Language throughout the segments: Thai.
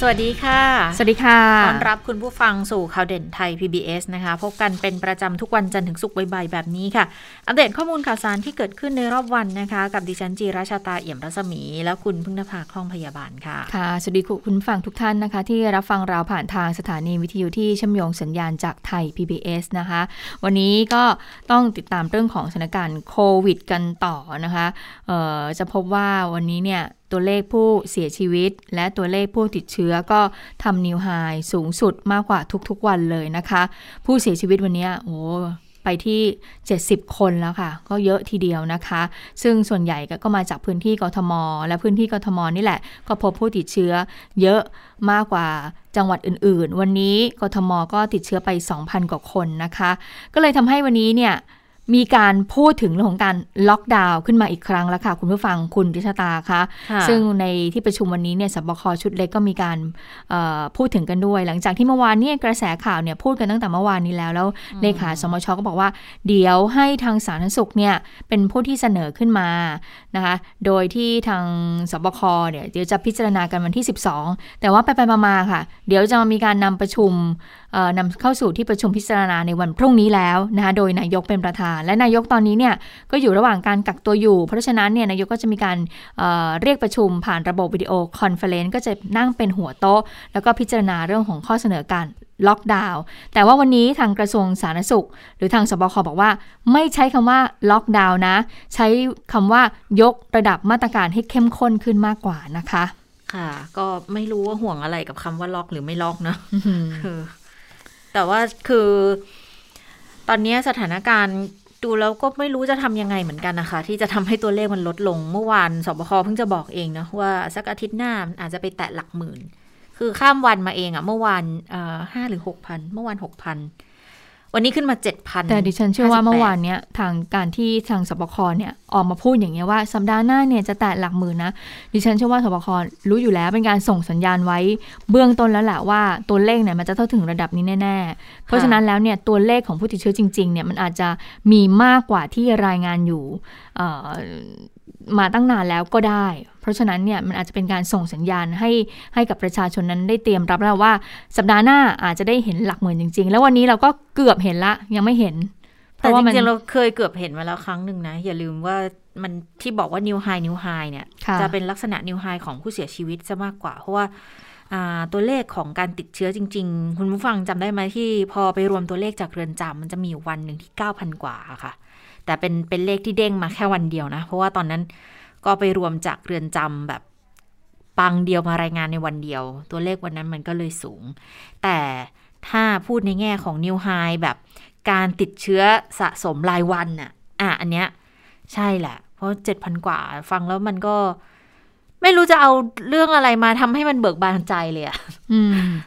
สวัสดีค่ะ สวัสดีค่ะ ต้อนรับคุณผู้ฟังสู่ข่าวเด่นไทย PBS นะคะ พบกันเป็นประจำทุกวันจันทร์ถึงศุกร์บ่ายๆแบบนี้ค่ะ อัปเดตข้อมูลข่าวสารที่เกิดขึ้นในรอบวันนะคะ กับดิฉันจีราชาตาเอี่ยมรัศมี และคุณพึ่งนภาคล่องพยาบาลค่ะ ค่ะ สวัสดีคุณฟังทุกท่านนะคะ ที่รับฟังเราผ่านทางสถานีวิทยุที่เชื่อมโยงสัญญาณจากไทย PBS นะคะ วันนี้ก็ต้องติดตามเรื่องของสถานการณ์โควิด กันต่อนะคะจะพบว่าวันนี้เนี่ย ตัวเลขผู้เสียชีวิต และตัวเลขผู้ติดเชื้อก็ทำนิวไฮสูงสุดมากกว่าทุกๆวันเลยนะคะ ผู้เสียชีวิตวันนี้โอ้ไปที่ 70 คนแล้วค่ะ ก็เยอะทีเดียวนะคะ ซึ่งส่วนใหญ่ก็มาจากพื้นที่กทม และพื้นที่กทมนี่แหละ ก็พบผู้ติดเชื้อเยอะมากกว่าจังหวัดอื่น ๆ วันนี้กทมก็ติดเชื้อไป 2,000 กว่าคนนะคะ ก็เลยทำให้วันนี้เนี่ย มีการพูดถึงเรื่องของการล็อกดาวน์ขึ้นมาอีกครั้งแล้วค่ะ คุณผู้ฟังคุณดิชตาคะซึ่งในที่ประชุมวันนี้เนี่ยสบคชุดเล็กก็มีการพูดถึงกันด้วย หลังจากที่เมื่อวานนี้กระแสข่าวเนี่ยพูดกันตั้งแต่เมื่อวานนี้แล้วแล้วเลขาสมชก็บอกว่า เดี๋ยวให้ทางสาธารณสุขเนี่ยเป็นผู้ที่เสนอขึ้นมานะคะโดยที่ทางศบคเนี่ยเดี๋ยวจะพิจารณากันวันที่ 12 แต่ว่าไปไปมาๆค่ะ เดี๋ยวจะมีการนำประชุม นำเข้าสู่ที่ประชุมพิจารณาในวันพรุ่งนี้แล้วนะคะโดยนายกเป็นประธาน และนายกตอนนี้เนี่ยก็อยู่ระหว่างการกักตัวอยู่ เพราะฉะนั้นเนี่ยนายกก็จะมีการเรียกประชุมผ่านระบบ video conference ก็จะนั่งเป็นหัวโต๊ะ แล้วก็พิจารณาเรื่องของข้อเสนอการล็อกดาวน์แต่ว่าวันนี้ทางกระทรวงสาธารณสุข หรือทางสบคบอกว่า ไม่ใช้คำว่าล็อกดาวน์นะ ใช้คำว่ายกระดับมาตรการให้เข้มข้นขึ้นมากกว่านะคะ ค่ะ ก็ไม่รู้ว่าห่วงอะไรกับคำว่าล็อกหรือไม่ล็อกนะ แต่ว่าคือ ตอนนี้สถานการณ์ดูแล้วก็ไม่รู้จะทำยังไงเหมือนกันนะคะ ที่จะทำให้ตัวเลขมันลดลงเมื่อวานสบคเพิ่งจะบอกเองนะว่าสักอาทิตย์หน้าอาจจะไปแตะหลักหมื่น คือข้ามวันมาเองอะเมื่อวานห้าหรือหกพันเมื่อวานหกพัน วันนี้ขึ้นมาเจ็ดพันแต่ดิฉันเชื่อว่าเมื่อวานเนี้ยทางการที่ทางสบคเนี่ยออกมาพูดอย่างเงี้ยว่าสัปดาห์หน้าเนี่ยจะแตะหลักหมื่นนะ ดิฉันเชื่อว่าสบครู้อยู่แล้วเป็นการส่งสัญญาณไว้เบื้องต้นแล้วแหละว่าตัวเลขเนี่ยมันจะเท่าถึงระดับนี้แน่ ๆ เพราะฉะนั้นแล้วเนี่ยตัวเลขของผู้ติดเชื้อจริงๆเนี่ยมันอาจจะมีมากกว่าที่รายงานอยู่ มาตั้งนานแล้วก็ได้ เพราะฉะนั้นเนี่ยมันอาจจะเป็นการส่งสัญญาณให้ให้กับประชาชนนั้นได้เตรียมรับแล้วว่า สัปดาห์หน้าอาจจะได้เห็นหลักหมื่นจริง ๆ แล้ววันนี้เราก็เกือบเห็นละยังไม่เห็นแต่จริงๆเราเคยเกือบเห็นมาแล้วครั้งหนึ่งนะ อย่าลืมว่ามันที่บอกว่า new high new high เนี่ยจะเป็นลักษณะ new high ของผู้เสียชีวิตซะมากกว่า เพราะว่าตัวเลขของการติดเชื้อจริง ๆ คุณผู้ฟังจำได้ไหมที่พอไปรวมตัวเลขจากเรือนจำมันจะมีวันหนึ่งที่เก้าพันกว่าค่ะ แต่เป็นเป็นเลขที่เด้งมาแค่วันเดียวนะ เพราะว่าตอนนั้นก็ไปรวมจากเรือนจำแบบปังเดียวมารายงานในวันเดียว ตัวเลขวันนั้นมันก็เลยสูง แต่ถ้าพูดในแง่ของนิวไฮแบบการติดเชื้อสะสมรายวันน่ะ อะ อันเนี้ยใช่แหละ เพราะเจ็ดพันกว่าฟังแล้วมันก็ ไม่รู้จะเอาเรื่องอะไรมาทำให้มันเบิกบานใจเลยอะ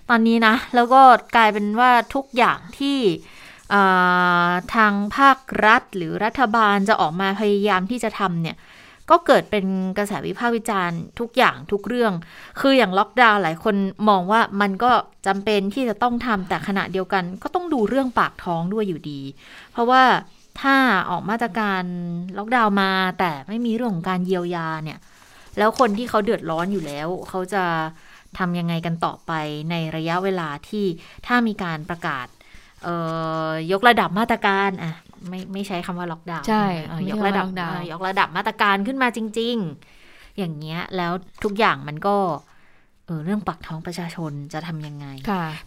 ตอนนี้นะ แล้วก็กลายเป็นว่าทุกอย่างที่ ทางภาครัฐหรือรัฐบาลจะออกมาพยายามที่จะทำเนี่ยก็เกิดเป็นกระแสวิพากษ์วิจารณ์ทุกอย่างทุกเรื่อง คืออย่างล็อกดาวน์หลายคนมองว่ามันก็จำเป็นที่จะต้องทำแต่ขณะเดียวกัน ก็ต้องดูเรื่องปากท้องด้วยอยู่ดี เพราะว่าถ้าออกมาตรการล็อกดาวน์มาแต่ไม่มีเรื่องของการเยียวยาเนี่ย แล้วคนที่เขาเดือดร้อนอยู่แล้ว เขาจะทำยังไงกันต่อไปในระยะเวลาที่ถ้ามีการประกาศ ยกระดับมาตรการอะไม่ไม่ใช้คำว่าล็อกดาวน์ใช่ยกระดับยกระดับมาตรการขึ้นมาจริง ๆ อย่างเงี้ยแล้วทุกอย่างมันก็เออเรื่องปักท้องประชาชนจะทำยังไง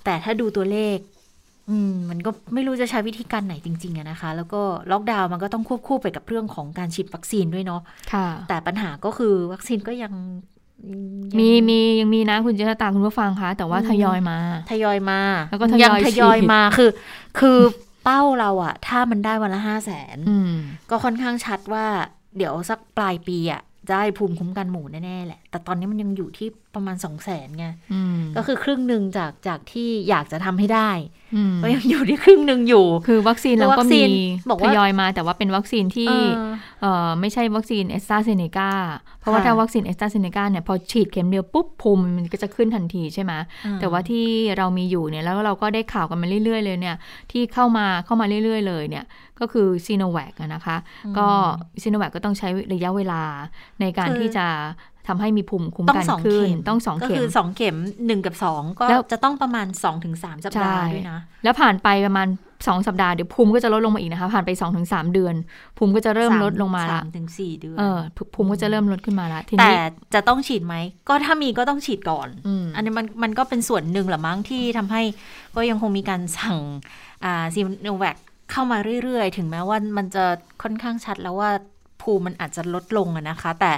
แต่ถ้าดูตัวเลข อืมมันก็ไม่รู้จะใช้วิธีการไหนจริงๆอะนะคะ แล้วก็ล็อกดาวน์มันก็ต้องควบคู่ไปกับเรื่องของการฉีดวัคซีนด้วยเนาะแต่ปัญหาก็คือวัคซีนก็ยัง มีมียังมีนะคุณเจษตาคุณผู้ฟังคะแต่ว่าทยอยมา ทยอยมา แล้วก็ทยอยทยอยมาคือ คือเป้าเราอะถ้ามันได้วันละห้าแสนก็ค่อนข้างชัดว่า เดี๋ยวสักปลายปีอะได้ภูมิคุ้มกันหมู่แน่ ๆ แหละ แต่ตอนนี้มันยังอยู่ที่ประมาณสองแสนไงก็คือครึ่งหนึ่งจากจากที่อยากจะทำให้ได้ ก็ยังอยู่ที่ครึ่งหนึ่งอยู่ คือวัคซีนเราก็มีทยอยมา แต่ว่าเป็นวัคซีนที่ไม่ใช่วัคซีนแอสตราเซเนกาเพราะว่าถ้าวัคซีนแอสตราเซเนกาเนี่ยพอฉีดเข็มเดียวปุ๊บภูมิมันก็จะขึ้นทันทีใช่ไหมแต่ว่าที่เรามีอยู่เนี่ยแล้วเราก็ได้ข่าวกันมาเรื่อย ๆ เลยเนี่ย ที่เข้ามาเข้ามาเรื่อยๆ เลยเนี่ยก็คือซิโนแวคนะคะ ก็ซิโนแวคก็ต้องใช้ระยะเวลาในการที่จะ ทำให้มีภูมิคุ้มกันขึ้นต้องสองเข็มก็คือสองเข็มหนึ่งกับสองก็จะต้องประมาณสองถึงสามสัปดาห์ด้วยนะ แล้วผ่านไปประมาณสองสัปดาห์เดี๋ยวภูมิก็จะลดลงมาอีกนะคะ ผ่านไปสองถึงสามเดือน ภูมิก็จะเริ่มลดลงมาละสามถึงสี่เดือนเออภูมิก็จะเริ่มลดขึ้นมาละแต่จะต้องฉีดไหมก็ถ้ามีก็ต้องฉีดก่อนอันนี้มันมันก็เป็นส่วนหนึ่งแหละมั้งที่ทำให้ก็ยังคงมีการสั่งอ่าซีโนแวคเข้ามาเรื่อยๆ ถึงแม้ว่ามันจะค่อนข้างชัดแล้วว่า ภูมิมันอาจจะลดลงนะคะ แต่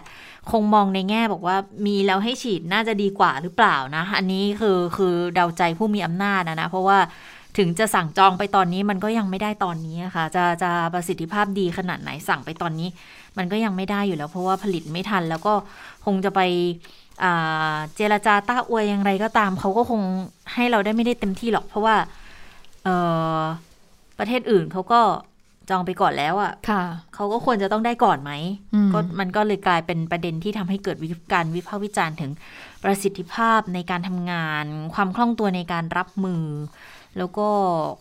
คงมองในแง่บอกว่ามีแล้วให้ฉีดน่าจะดีกว่าหรือเปล่านะ อันนี้คือคือเดาใจผู้มีอำนาจนะนะ เพราะว่าถึงจะสั่งจองไปตอนนี้มันก็ยังไม่ได้ตอนนี้ค่ะจะจะประสิทธิภาพดีขนาดไหนสั่งไปตอนนี้ มันก็ยังไม่ได้อยู่แล้ว เพราะว่าผลิตไม่ทัน แล้วก็คงจะไปเจรจาต้าอวยอย่างไรก็ตามเขาก็คงให้เราได้ไม่ได้เต็มที่หรอก เพราะว่าประเทศอื่นเขาก็ จองไปก่อนแล้วอะ่ะเขาก็ควรจะต้องได้ก่อนไหมก็มันก็เลยกลายเป็นประเด็นที่ทำให้เกิดการวิพากษ์วิจารณ์ถึงประสิทธิภาพในการทำงาน ความคล่องตัวในการรับมือ แล้วก็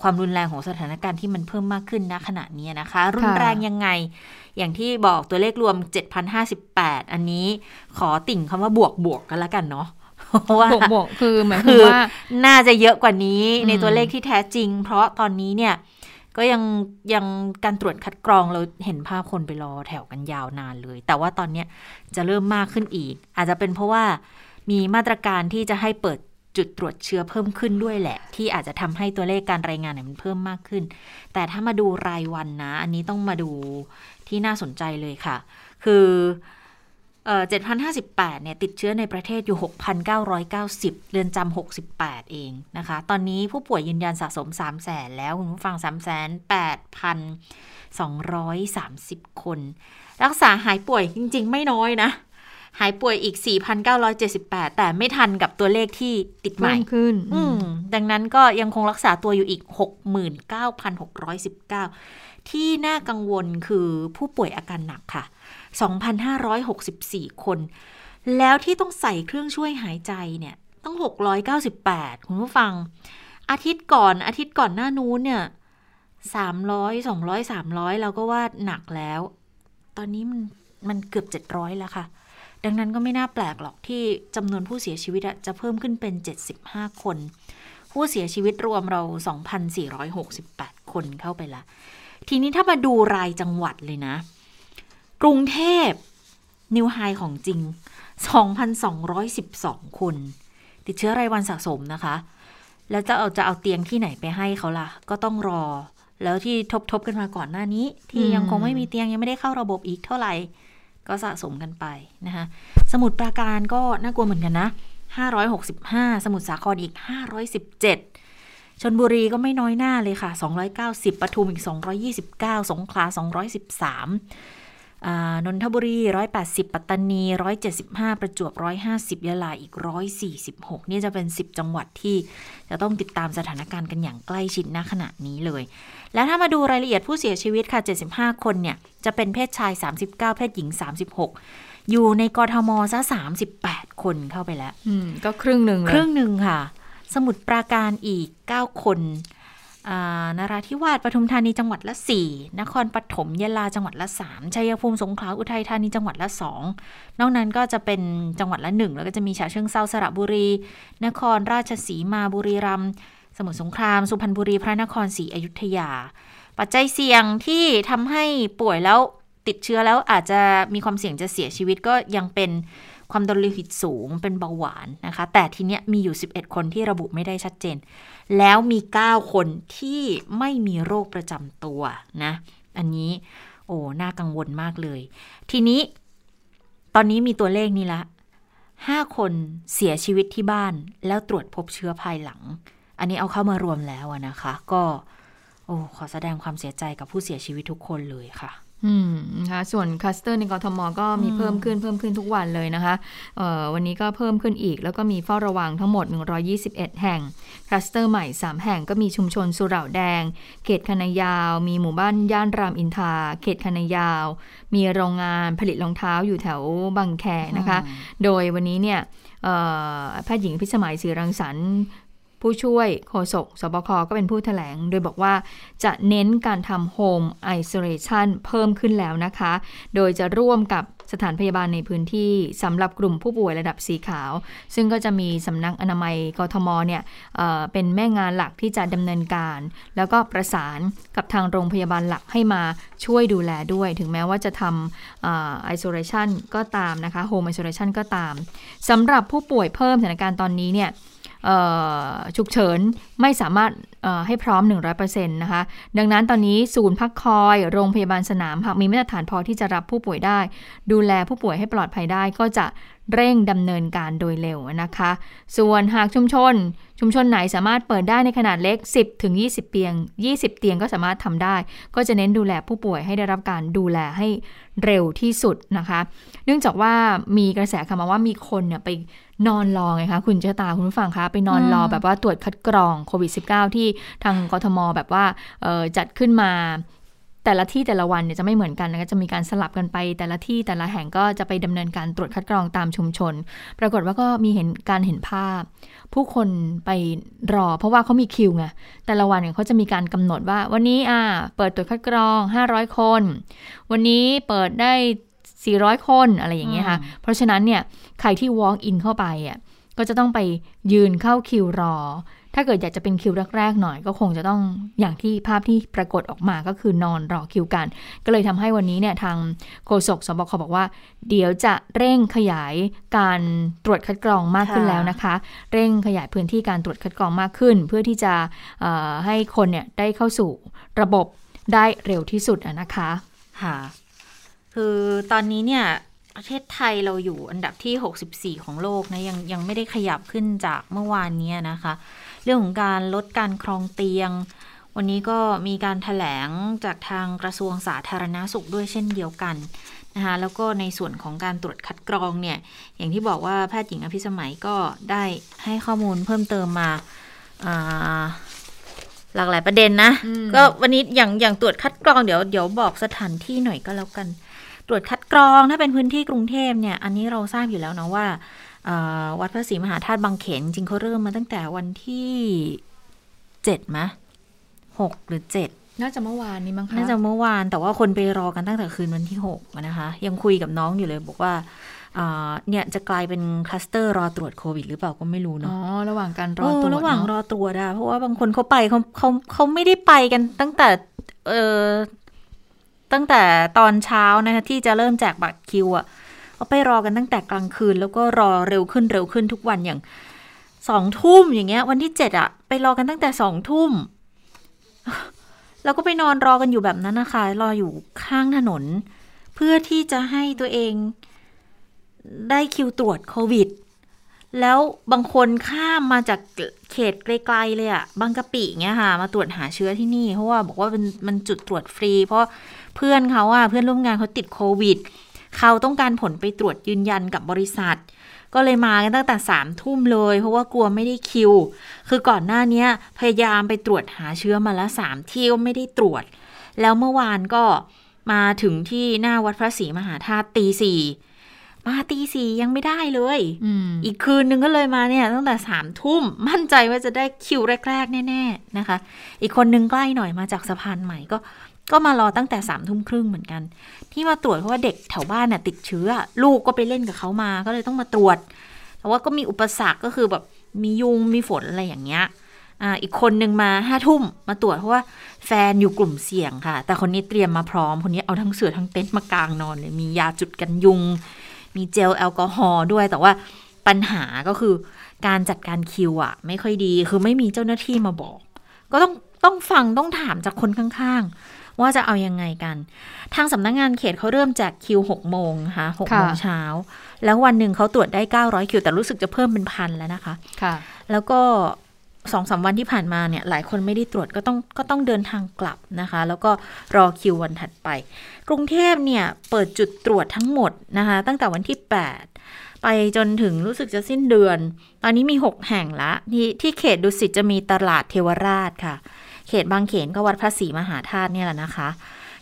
ความรุนแรงของสถานการณ์ที่มันเพิ่มมากขึ้นณขณะนี้นะคะ รุนแรงยังไง อย่างที่บอกตัวเลขรวม 7,058 อันนี้ขอติ่งคำว่าบวกบวกกันแล้วกันเนาะว่าบวกบวกคือหมายถึงว่าน่าจะเยอะกว่านี้ในตัวเลขที่แท้จริง เพราะตอนนี้เนี่ย ก็ยังยังการตรวจคัดกรองเราเห็นภาพคนไปรอแถวกันยาวนานเลย แต่ว่าตอนนี้จะเริ่มมากขึ้นอีก อาจจะเป็นเพราะว่ามีมาตรการที่จะให้เปิดจุดตรวจเชื้อเพิ่มขึ้นด้วยแหละ ที่อาจจะทำให้ตัวเลขการรายงานเนี่ยมันเพิ่มมากขึ้น แต่ถ้ามาดูรายวันนะ อันนี้ต้องมาดูที่น่าสนใจเลยค่ะ คือ 7,058 เนี่ยติดเชื้อในประเทศอยู่ 6,990 เรือนจำ 68 เองนะคะ ตอนนี้ผู้ป่วยยืนยันสะสม 3 0 0แสนแล้ว คุณผู้ฟัง 3 8 230 คน รักษาหายป่วยจริง ๆ ไม่น้อยนะ หายป่วยอีก 4,978 แต่ไม่ทันกับตัวเลขที่ติดใหม่ขึ้น ดังนั้นก็ยังคงรักษาตัวอยู่อีก 69,619 ที่น่ากังวลคือผู้ป่วยอาการหนักค่ะ 2,564 คน แล้วที่ต้องใส่เครื่องช่วยหายใจเนี่ยต้อง 698 คุณผู้ฟัง อาทิตย์ก่อนอาทิตย์ก่อนหน้านู้นเนี่ย300 200 300 เราก็ว่าหนักแล้ว ตอนนี้มันมันเกือบ 700 แล้วค่ะ ดังนั้นก็ไม่น่าแปลกหรอกที่จำนวนผู้เสียชีวิตจะเพิ่มขึ้นเป็น 75 คน ผู้เสียชีวิตรวมเรา 2,468 คนเข้าไปละ ทีนี้ถ้ามาดูรายจังหวัดเลยนะ กรุงเทพนิวไฮของจริง 2,212 คน ติดเชื้อรายวันสะสมนะคะ แล้วจะเอาจะเอาเตียงที่ไหนไปให้เขาล่ะ ก็ต้องรอ แล้วที่ทบทบกันมาก่อนหน้านี้ ที่ยังคงไม่มีเตียงยังไม่ได้เข้าระบบอีกเท่าไหร่ ก็สะสมกันไปนะคะสมุดปราการก็น่ากลัวเหมือนกันนะ 565 สมุทรสาครอีก 517ชนบุรีก็ไม่น้อยหน้าเลยค่ะ 290ปทุมอีก 229 สงขลา213 นนทบุรี 180 ปัตตานี 175 ประจวบ 150 ยะลาอีก 146 นี่จะเป็น 10 จังหวัดที่จะต้องติดตามสถานการณ์กันอย่างใกล้ชิดณขณะนี้เลย แล้วถ้ามาดูรายละเอียดผู้เสียชีวิตค่ะ 75 คนเนี่ย จะเป็นเพศชาย 39 เพศหญิง 36อยู่ในกรทมซะ38คนเข้าไปแล้วก็ครึ่งหนึ่งครึ่งหนึ่งค่ะ สมุดปราการอีก9คน นาราธิวาสปทุมธานีจังหวัดละ 4 นครปฐมยะลาจังหวัดละ 3 ชัยภูมิสงขลาอุทัยธานีจังหวัดละ 2 นอกนั้นก็จะเป็นจังหวัดละ 1 แล้วก็จะมีฉะเชิงเซาสระบุรี นครราชสีมาบุรีรัมย์สมุทรสงคราม สุพรรณบุรีพระนครศรีอยุธยา ปัจจัยเสี่ยงที่ทำให้ป่วยแล้วติดเชื้อแล้วอาจจะมีความเสี่ยงจะเสียชีวิตก็ยังเป็น ความดันโลหิตสูงเป็นเบาหวานนะคะ แต่ทีเนี้ยมีอยู่ 11 คนที่ระบุไม่ได้ชัดเจน แล้วมี 9 คนที่ไม่มีโรคประจำตัวนะ อันนี้โอ้น่ากังวลมากเลย ทีนี้ตอนนี้มีตัวเลขนี้ละ5คนเสียชีวิตที่บ้านแล้วตรวจพบเชื้อภายหลัง อันนี้เอาเข้ามารวมแล้วนะคะ ก็ โอ้ขอแสดงความเสียใจกับผู้เสียชีวิตทุกคนเลยค่ะ อืมนะคะส่วนคลัสเตอร์ในกรทมก็มีเพิ่มขึ้นเพิ่มขึ้นทุกวันเลยนะคะเอ่อวันนี้ก็เพิ่มขึ้นอีก แล้วก็มีเฝ้าระวังทั้งหมด 121 แห่งคลัสเตอร์ใหม่ 3 แห่งก็มีชุมชนสุเหร่าแดง เขตคณะยาว มีหมู่บ้านย่านรามอินทราเขตคณะยาว มีโรงงานผลิตรองเท้าอยู่แถวบางแคนะคะ โดยวันนี้เนี่ยแพทย์หญิงพิสมัยศรีรังสรรค์ ผู้ช่วยโฆษกสบคก็เป็นผู้ถแถลง โดยบอกว่าจะเน้นการทำโฮมไอโซเลชันเพิ่มขึ้นแล้วนะคะ โดยจะร่วมกับสถานพยาบาลในพื้นที่สำหรับกลุ่มผู้ป่วยระดับสีขาว ซึ่งก็จะมีสำนักอนามัยกทมเนี่ยเเป็นแม่งานหลักที่จะดำเนินการ แล้วก็ประสานกับทางโรงพยาบาลหลักให้มาช่วยดูแลด้วย ถึงแม้ว่าจะทำไอโซเลชันก็ตามนะคะโฮมไอโซเลชันก็ตามสำหรับผู้ป่วยเพิ่มสถานการณ์ตอนนี้เนี่ย ฉุกเฉินไม่สามารถให้พร้อม 100%นะคะ ดังนั้นตอนนี้ศูนย์พักคอย โรงพยาบาลสนามหากมีมาตรฐานพอที่จะรับผู้ป่วยได้ ดูแลผู้ป่วยให้ปลอดภัยได้ก็จะเร่งดำเนินการโดยเร็วนะคะ ส่วนหากชุมชน ชุมชนไหนสามารถเปิดได้ในขนาดเล็ก 10 ถึง 20 เตียง 20 เตียงก็สามารถทำได้ ก็จะเน้นดูแลผู้ป่วยให้ได้รับการดูแลให้เร็วที่สุดนะคะ เนื่องจากว่ามีกระแสข่าวมาว่ามีคนเนี่ยไป นอนรอไงคะ คุณเจ้าตาคุณผู้ฟังคะ ไปนอนรอแบบว่าตรวจคัดกรองโควิด -19 ที่ทางกทมแบบว่าจัดขึ้นมาแต่ละที่แต่ละวันเนี่ยจะไม่เหมือนกันนะคะจะมีการสลับกันไป แต่ละที่แต่ละแห่งก็จะไปดำเนินการตรวจคัดกรองตามชุมชน ปรากฏว่าก็มีเห็นการเห็นภาพ ผู้คนไปรอ เพราะว่าเขามีคิวไงแต่ละวันเนี่ยเขาจะมีการกำหนดว่า วันนี้อ่า เปิดตรวจคัดกรอง 500 คน วันนี้เปิดได้ 400 คนอะไรอย่างเงี้ยค่ะ เพราะฉะนั้นเนี่ยใครที่ walk in เข้าไปอะก็จะต้องไปยืนเข้าคิวรอ ถ้าเกิดอยากจะเป็นคิวแรกๆหน่อย ก็คงจะต้องอย่างที่ภาพที่ปรากฏออกมาก็คือนอนรอคิวกัน ก็เลยทำให้วันนี้เนี่ยทางโฆษกสบคบอกว่า เดี๋ยวจะเร่งขยายการตรวจคัดกรองมากขึ้นแล้วนะคะ เร่งขยายพื้นที่การตรวจคัดกรองมากขึ้น เพื่อที่จะให้คนเนี่ยได้เข้าสู่ระบบได้เร็วที่สุดนะคะค่ะ คือตอนนี้เนี่ยประเทศไทยเราอยู่อันดับที่ 64 ของโลกนะยังยังไม่ได้ขยับขึ้นจากเมื่อวานนี้นะคะ เรื่องของการลดการครองเตียง วันนี้ก็มีการถแถลงจากทางกระทรวงสาธารณาสุขด้วยเช่นเดียวกันนะคะแล้วก็ในส่วนของการตรวจคัดกรองเนี่ย อย่างที่บอกว่าแพทย์หญิงอภิสมัยก็ได้ให้ข้อมูลเพิ่มเติมมาหลากหลายประเด็นนะ ก็วันนี้อย่างอย่างตรวจคัดกรองเดี๋ยวเดี๋ยวบอกสถานที่หน่อยก็แล้วกัน ตรวจคัดกรองถ้าเป็นพื้นที่กรุงเทพเนี่ย อันนี้เราทราบอยู่แล้วนะว่าวัดพระศรีมหาธาตุบางเขนจริงเขาเริ่มมาตั้งแต่วันที่เจ็ดมะหกหรือเจ็ดน่าจะเมื่อวานนี้มั้งคะน่าจะเมื่อวานแต่ว่าคนไปรอกันตั้งแต่คืนวันที่หกนะคะ ยังคุยกับน้องอยู่เลยบอกว่าเนี่ยจะกลายเป็นคลัสเตอร์รอตรวจโควิดหรือเปล่าก็ไม่รู้เนาะอ๋อระหว่างการรอตรวจระหว่างรอตรวจอะเพราะว่าบางคนเขาไปเขาเขาเขาไม่ได้ไปกันตั้งแต่เออ ตั้งแต่ตอนเช้านะคะที่จะเริ่มแจกบัตรคิวอะเขาไปรอกันตั้งแต่กลางคืน แล้วก็รอเร็วขึ้นเร็วขึ้นทุกวันอย่างสองทุ่มอย่างเงี้ย วันที่เจ็ดอะไปรอกันตั้งแต่สองทุ่มแล้วก็ไปนอนรอกันอยู่แบบนั้นนะคะ รออยู่ข้างถนน เพื่อที่จะให้ตัวเองได้คิวตรวจโควิด แล้วบางคนข้ามมาจากเขตไกลๆเลยอะบางกะปิเงี้ยค่ะ มาตรวจหาเชื้อที่นี่ เพราะว่าบอกว่าเป็นมันจุดตรวจฟรี เพราะ เพื่อนเขาอะเพื่อนร่วมงานเขาติดโควิด เขาต้องการผลไปตรวจยืนยันกับบริษัท ก็เลยมากันตั้งแต่สามทุ่มเลย เพราะว่ากลัวไม่ได้คิว คือก่อนหน้านี้พยายามไปตรวจหาเชื้อมาแล้วสามที่ก็ไม่ได้ตรวจ แล้วเมื่อวานก็มาถึงที่หน้าวัดพระศรีมหาธาตุตีสี่มาตีสี่ยังไม่ได้เลยออีกคืนนึงก็เลยมาเนี่ย ตั้งแต่สามทุ่มมั่นใจว่าจะได้คิวแรก ๆ แน่ ๆ นะคะ อีกคนนึงใกล้หน่อยมาจากสะพานใหม่ก็ ก็มารอตั้งแต่สามทุ่มครึ่งเหมือนกัน ที่มาตรวจเพราะว่าเด็กแถวบ้านน่ะติดเชื้อ ลูกก็ไปเล่นกับเขามาก็เลยต้องมาตรวจ แต่ว่าก็มีอุปสรรคก็คือแบบมียุงมีฝนอะไรอย่างเงี้ยอ่าอีกคนนึงมาห้าทุ่มมาตรวจเพราะว่าแฟนอยู่กลุ่มเสี่ยงค่ะ แต่คนนี้เตรียมมาพร้อม คนนี้เอาทั้งเสือทั้งเต็นท์มากางนอนเลยมียาจุดกันยุง มีเจลแอลกอฮอล์ด้วยแต่ว่าปัญหาก็คือการจัดการคิวอะไม่ค่อยดี คือไม่มีเจ้าหน้าที่มาบอก ก็ต้องต้องฟังต้องถามจากคนข้าง ว่าจะเอายังไงกัน ทางสำนักงงานเขตเขาเริ่มแจกคิวหกโมงนะคะหกโมงเช้า แล้ววันหนึ่งเขาตรวจได้เก้าร้อยคิว แต่รู้สึกจะเพิ่มเป็นพันแล้วนะคะค่ะ แล้วก็สองสาวันที่ผ่านมาเนี่ยหลายคนไม่ได้ตรวจก็ต้องก็ต้องเดินทางกลับนะคะ แล้วก็รอคิววันถัดไป กรุงเทพเนี่ยเปิดจุดตรวจทั้งหมดนะคะ ตั้งแต่วันที่ 8 ไปจนถึงรู้สึกจะสิ้นเดือน ตอนนี้มี 6 แห่งละที่ที่เขตดุสิตจะมีตลาดเทวราชค่ะ เขตบางเขนก็วัดพระศรีมหาธาตุเนี่ยแหละนะคะ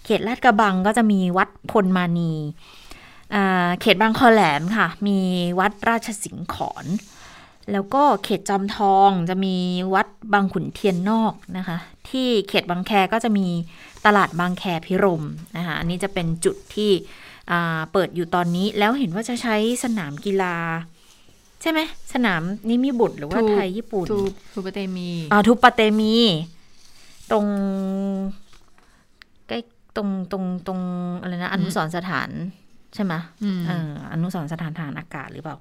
เขตลาดกระบังก็จะมีวัดพลมานีเขตบางคอแหลมค่ะ มีวัดราชสิงห์ขอน แล้วก็เขตจอมทองจะมีวัดบางขุนเทียนนอกนะคะ ที่เขตบางแคก็จะมีตลาดบางแคพิรมนะคะ อันนี้จะเป็นจุดที่เปิดอยู่ตอนนี้แล้วเห็นว่าจะใช้สนามกีฬา ใช่ไหมสนามนิมิบุตรหรือว่าไทยญี่ปุ่นทูปเตมีอ่าทูปเตมี ตรงใกล้ตรงตรงตรงอะไรนะอนุสรสถานใช่ไหมออนุสรสถานทางอากาศหรือเปล่า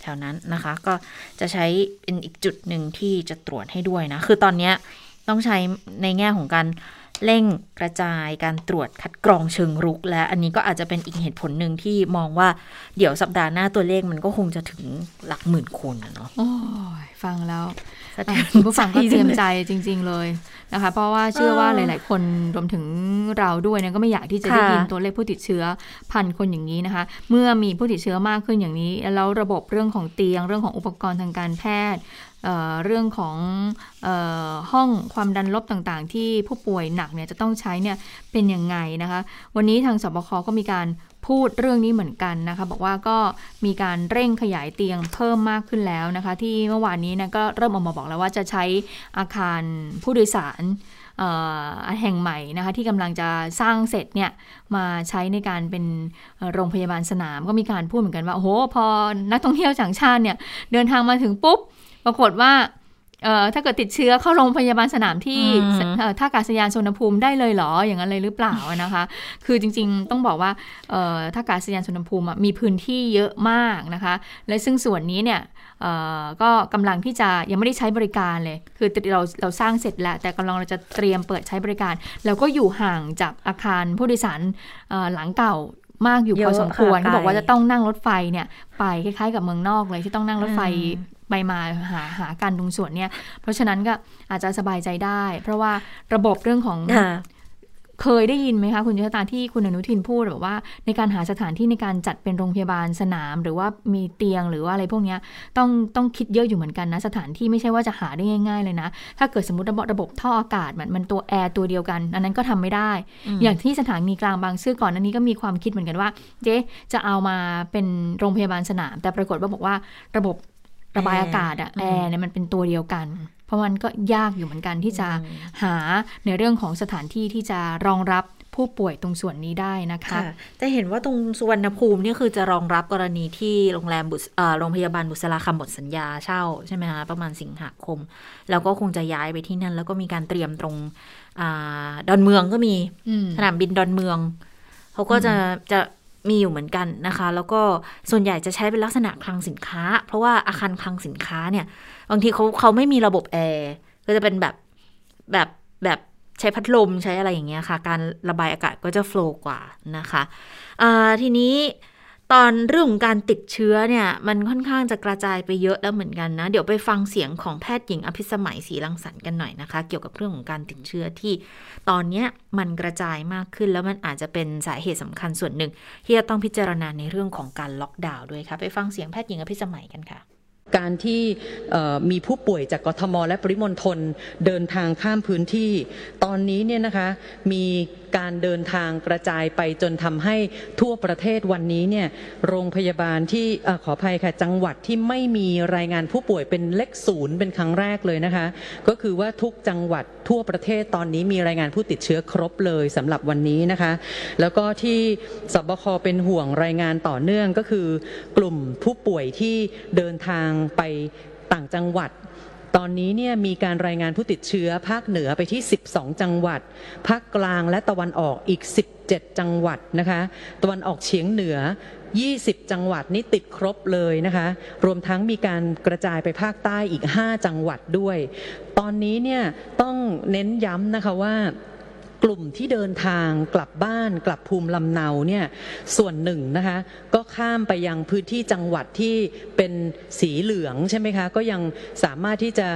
แถวนั้นนะคะ ก็จะใช้เป็นอีกจุดหนึ่งที่จะตรวจให้ด้วยนะ คือตอนนี้ต้องใช้ในแง่ของการเร่งกระจายการตรวจคัดกรองเชิงรุก และอันนี้ก็อาจจะเป็นอีกเหตุผลหนึ่งที่มองว่าเดี๋ยวสัปดาห์หน้าตัวเลขมันก็คงจะถึงหลักหมื่นคนนะเนาะโอ้ยฟังแล้ว คุณผู้ฟังก็เตรียมใจจริง ๆ เลยนะคะ เพราะว่าเชื่อว่าหลาย ๆ คนรวมถึงเราด้วยเนี่ยก็ไม่อยากที่จะได้ยินตัวเลขผู้ติดเชื้อพันคนอย่างนี้นะคะ เมื่อมีผู้ติดเชื้อมากขึ้นอย่างนี้ แล้วระบบเรื่องของเตียงเรื่องของอุปกรณ์ทางการแพทย์เรื่องของออห้องความดันลบต่างๆ ที่ผู้ป่วยหนักเนี่ยจะต้องใช้เนี่ยเป็นยังไงนะคะ วันนี้ทางสบคก็มีการ พูดเรื่องนี้เหมือนกันนะคะ บอกว่าก็มีการเร่งขยายเตียงเพิ่มมากขึ้นแล้วนะคะ ที่เมื่อวานนี้นะก็เริ่มออกมาบอกแล้วว่าจะใช้อาคารผู้โดยสารแห่งใหม่นะคะที่กำลังจะสร้างเสร็จเนี่ยมาใช้ในการเป็นโรงพยาบาลสนามก็มีการพูดเหมือนกันว่าโอ้โหพอนักท่องเที่ยวต่างชาติเนี่ยเดินทางมาถึงปุ๊บ ปรากฏว่า ถ้าเกิดติดเชื้อเข้าโรงพยาบาลสนามที่ท่าอากาศยานสุวรรณภูมิได้เลยเหรออย่างนั้นเลยหรือเปล่านะคะ คือจริงๆต้องบอกว่าท่าอากาศยานสุวรรณภูมิมีพื้นที่เยอะมากนะคะ และซึ่งส่วนนี้เนี่ยก็กำลังที่จะยังไม่ได้ใช้บริการเลย คือเราเราสร้างเสร็จแล้ว แต่กำลังเราจะเตรียมเปิดใช้บริการ แล้วก็อยู่ห่างจากอาคารผู้โดยสารหลังเก่ามากอยู่พอสมควรเขาบอกว่าจะต้องนั่งรถไฟเนี่ยไปคล้ายๆกับเมืองนอกเลยที่ต้องนั่งรถไฟ ไปมาหาหาการตรงส่วนเนี่ย เพราะฉะนั้นก็อาจจะสบายใจได้ เพราะว่าระบบเรื่องของเคยได้ยินไหมคะ คุณยุทธตาที่คุณอนุทินพูดแบบว่า ในการหาสถานที่ในการจัดเป็นโรงพยาบาลสนาม หรือว่ามีเตียงหรือว่าอะไรพวกนี้ต้องต้องคิดเยอะอยู่เหมือนกันนะ สถานที่ไม่ใช่ว่าจะหาได้ง่ายๆเลยนะ ถ้าเกิดสมมติระบบระบบท่ออากาศมันมันตัวแอร์ตัวเดียวกัน อันนั้นก็ทำไม่ได้ อย่างที่สถานีกลางบางซื่อก่อนอันนี้ก็มีความคิดเหมือนกันว่าเจ๊จะเอามาเป็นโรงพยาบาลสนาม แต่ปรากฏว่าบอกว่าระบบ ระบายอากาศอะแอร์เนี่ยมันเป็นตัวเดียวกัน เพราะมันก็ยากอยู่เหมือนกันที่จะหาในเรื่องของสถานที่ที่จะรองรับผู้ป่วยตรงส่วนนี้ได้นะคะแต่เห็นว่าตรงสุวรรณภูมินี่คือจะรองรับกรณีที่โรงแรมบุษโรงพยาบาลบุษราคำหมดสัญญาเช่าใช่ไหมคะประมาณสิงหาคม แล้วก็คงจะย้ายไปที่นั่น แล้วก็มีการเตรียมตรงอดอนเมืองก็มีสนามบินดอนเมือง เขาก็จะจะ มีอยู่เหมือนกันนะคะ แล้วก็ส่วนใหญ่จะใช้เป็นลักษณะคลังสินค้า เพราะว่าอาคารคลังสินค้าเนี่ย บางทีเขาเขาไม่มีระบบแอร์ก็จะเป็นแบบแบบแบบใช้พัดลมใช้อะไรอย่างเงี้ยค่ะ การระบายอากาศก็จะโฟล์กว่านะคะทีนี้ ตอนเรื่องของการติดเชื้อเนี่ย มันค่อนข้างจะกระจายไปเยอะแล้วเหมือนกันนะ เดี๋ยวไปฟังเสียงของแพทย์หญิงอภิสมัยศรีรังสรรค์กันหน่อยนะคะ เกี่ยวกับเรื่องของการติดเชื้อที่ตอนนี้มันกระจายมากขึ้นแล้วมันอาจจะเป็นสาเหตุสำคัญส่วนหนึ่ง ที่จะต้องพิจารณาในเรื่องของการล็อกดาวน์ด้วยค่ะ ไปฟังเสียงแพทย์หญิงอภิสมัยกันค่ะการที่มีผู้ป่วยจากกทมและปริมณฑลเดินทางข้ามพื้นที่ ตอนนี้เนี่ยนะคะมี การเดินทางกระจายไปจนทำให้ทั่วประเทศวันนี้เนี่ยโรงพยาบาลที่อขออภัยค่ะจังหวัดที่ไม่มีรายงานผู้ป่วยเป็นเลขศูนย์เป็นครั้งแรกเลยนะคะ ก็คือว่าทุกจังหวัดทั่วประเทศตอนนี้มีรายงานผู้ติดเชื้อครบเลยสำหรับวันนี้นะคะ แล้วก็ที่สบคเป็นห่วงรายงานต่อเนื่องก็คือกลุ่มผู้ป่วยที่เดินทางไปต่างจังหวัด ตอนนี้เนี่ยมีการรายงานผู้ติดเชื้อภาคเหนือไปที่ 12 จังหวัด ภาคกลางและตะวันออกอีก 17 จังหวัดนะคะ ตะวันออกเฉียงเหนือ 20 จังหวัดนี้ติดครบเลยนะคะ รวมทั้งมีการกระจายไปภาคใต้อีก 5 จังหวัดด้วย ตอนนี้เนี่ยต้องเน้นย้ำนะคะว่า กลุ่มที่เดินทางกลับบ้านกลับภูมิลำเนาเนี่ยส่วนหนึ่งนะคะก็ข้ามไปยังพื้นที่จังหวัดที่เป็นสีเหลืองใช่ไหมคะก็ยังสามารถที่จะ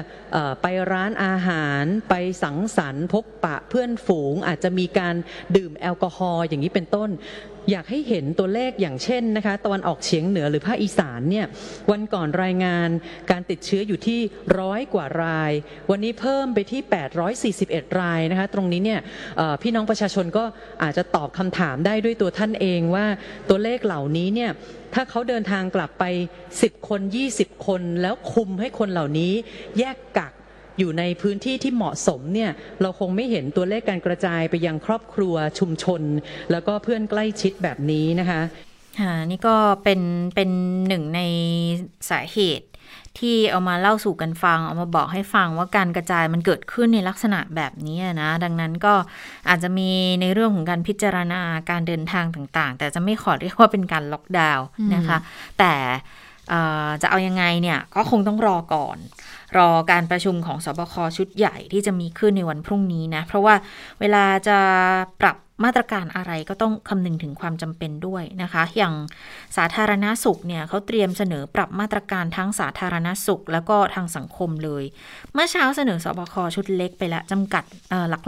ไปร้านอาหารไปสังสรรค์พบปะเพื่อนฝูงอาจจะมีการดื่มแอลกอฮอล์อย่างนี้เป็นต้น อยากให้เห็นตัวเลขอย่างเช่นนะคะตะวันออกเฉียงเหนือหรือภาคอีสานเนี่ยวันก่อนรายงานการติดเชื้ออยู่ที่ร้อยกว่าราย วันนี้เพิ่มไปที่ 841 รายนะคะตรงนี้เนี่ยพี่น้องประชาชนก็อาจจะตอบคำถามได้ด้วยตัวท่านเองว่าตัวเลขเหล่านี้เนี่ยถ้าเขาเดินทางกลับไป 10 คน 20 คน แล้วคุมให้คนเหล่านี้แยกกัก อยู่ในพื้นที่ที่เหมาะสมเนี่ยเราคงไม่เห็นตัวเลขการกระจายไปยังครอบครัวชุมชน แล้วก็เพื่อนใกล้ชิดแบบนี้นะคะค่ะนี่ก็เป็นเป็นหนึ่งในสาเหตุที่เอามาเล่าสู่กันฟัง เอามาบอกให้ฟังว่าการกระจายมันเกิดขึ้นในลักษณะแบบนี้นะ ดังนั้นก็อาจจะมีในเรื่องของการพิจารณาการเดินทางต่างๆ แต่จะไม่ขอเรียกว่าเป็นการล็อกดาวน์นะคะ แต่จะเอายังไงเนี่ยก็คงต้องรอก่อน รอการประชุมของสบคชุดใหญ่ที่จะมีขึ้นในวันพรุ่งนี้นะ เพราะว่าเวลาจะปรับมาตรการอะไรก็ต้องคำนึงถึงความจำเป็นด้วยนะคะ อย่างสาธารณาสุขเนี่ยเขาเตรียมเสนอปรับมาตรการทั้งสาธารณาสุข แล้วก็ทางสังคมเลย เมื่อเช้าเสนอสบคชุดเล็กไปแล้วจำกัด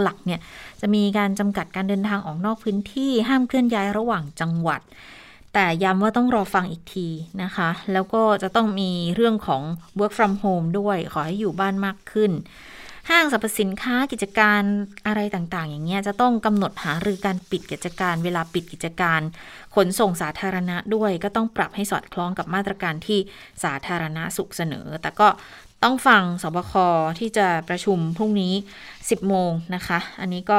หลักๆเนี่ยจะมีการจำกัดการเดินทางออกนอกพื้นที่ห้ามเคลื่อนย้ายระหว่างจังหวัด แต่ย้ำว่าต้องรอฟังอีกทีนะคะ แล้วก็จะต้องมีเรื่องของ work from home ด้วย ขอให้อยู่บ้านมากขึ้น ห้างสรรพสินค้ากิจการอะไรต่างๆ อย่างเงี้ยจะต้องกำหนดหารือการปิดกิจการ เวลาปิดกิจการ ขนส่งสาธารณะด้วย ก็ต้องปรับให้สอดคล้องกับมาตรการที่สาธารณะสุขเสนอ แต่ก็ต้องฟังสบคที่จะประชุมพรุ่งนี้ 10 โมงนะคะ อันนี้ก็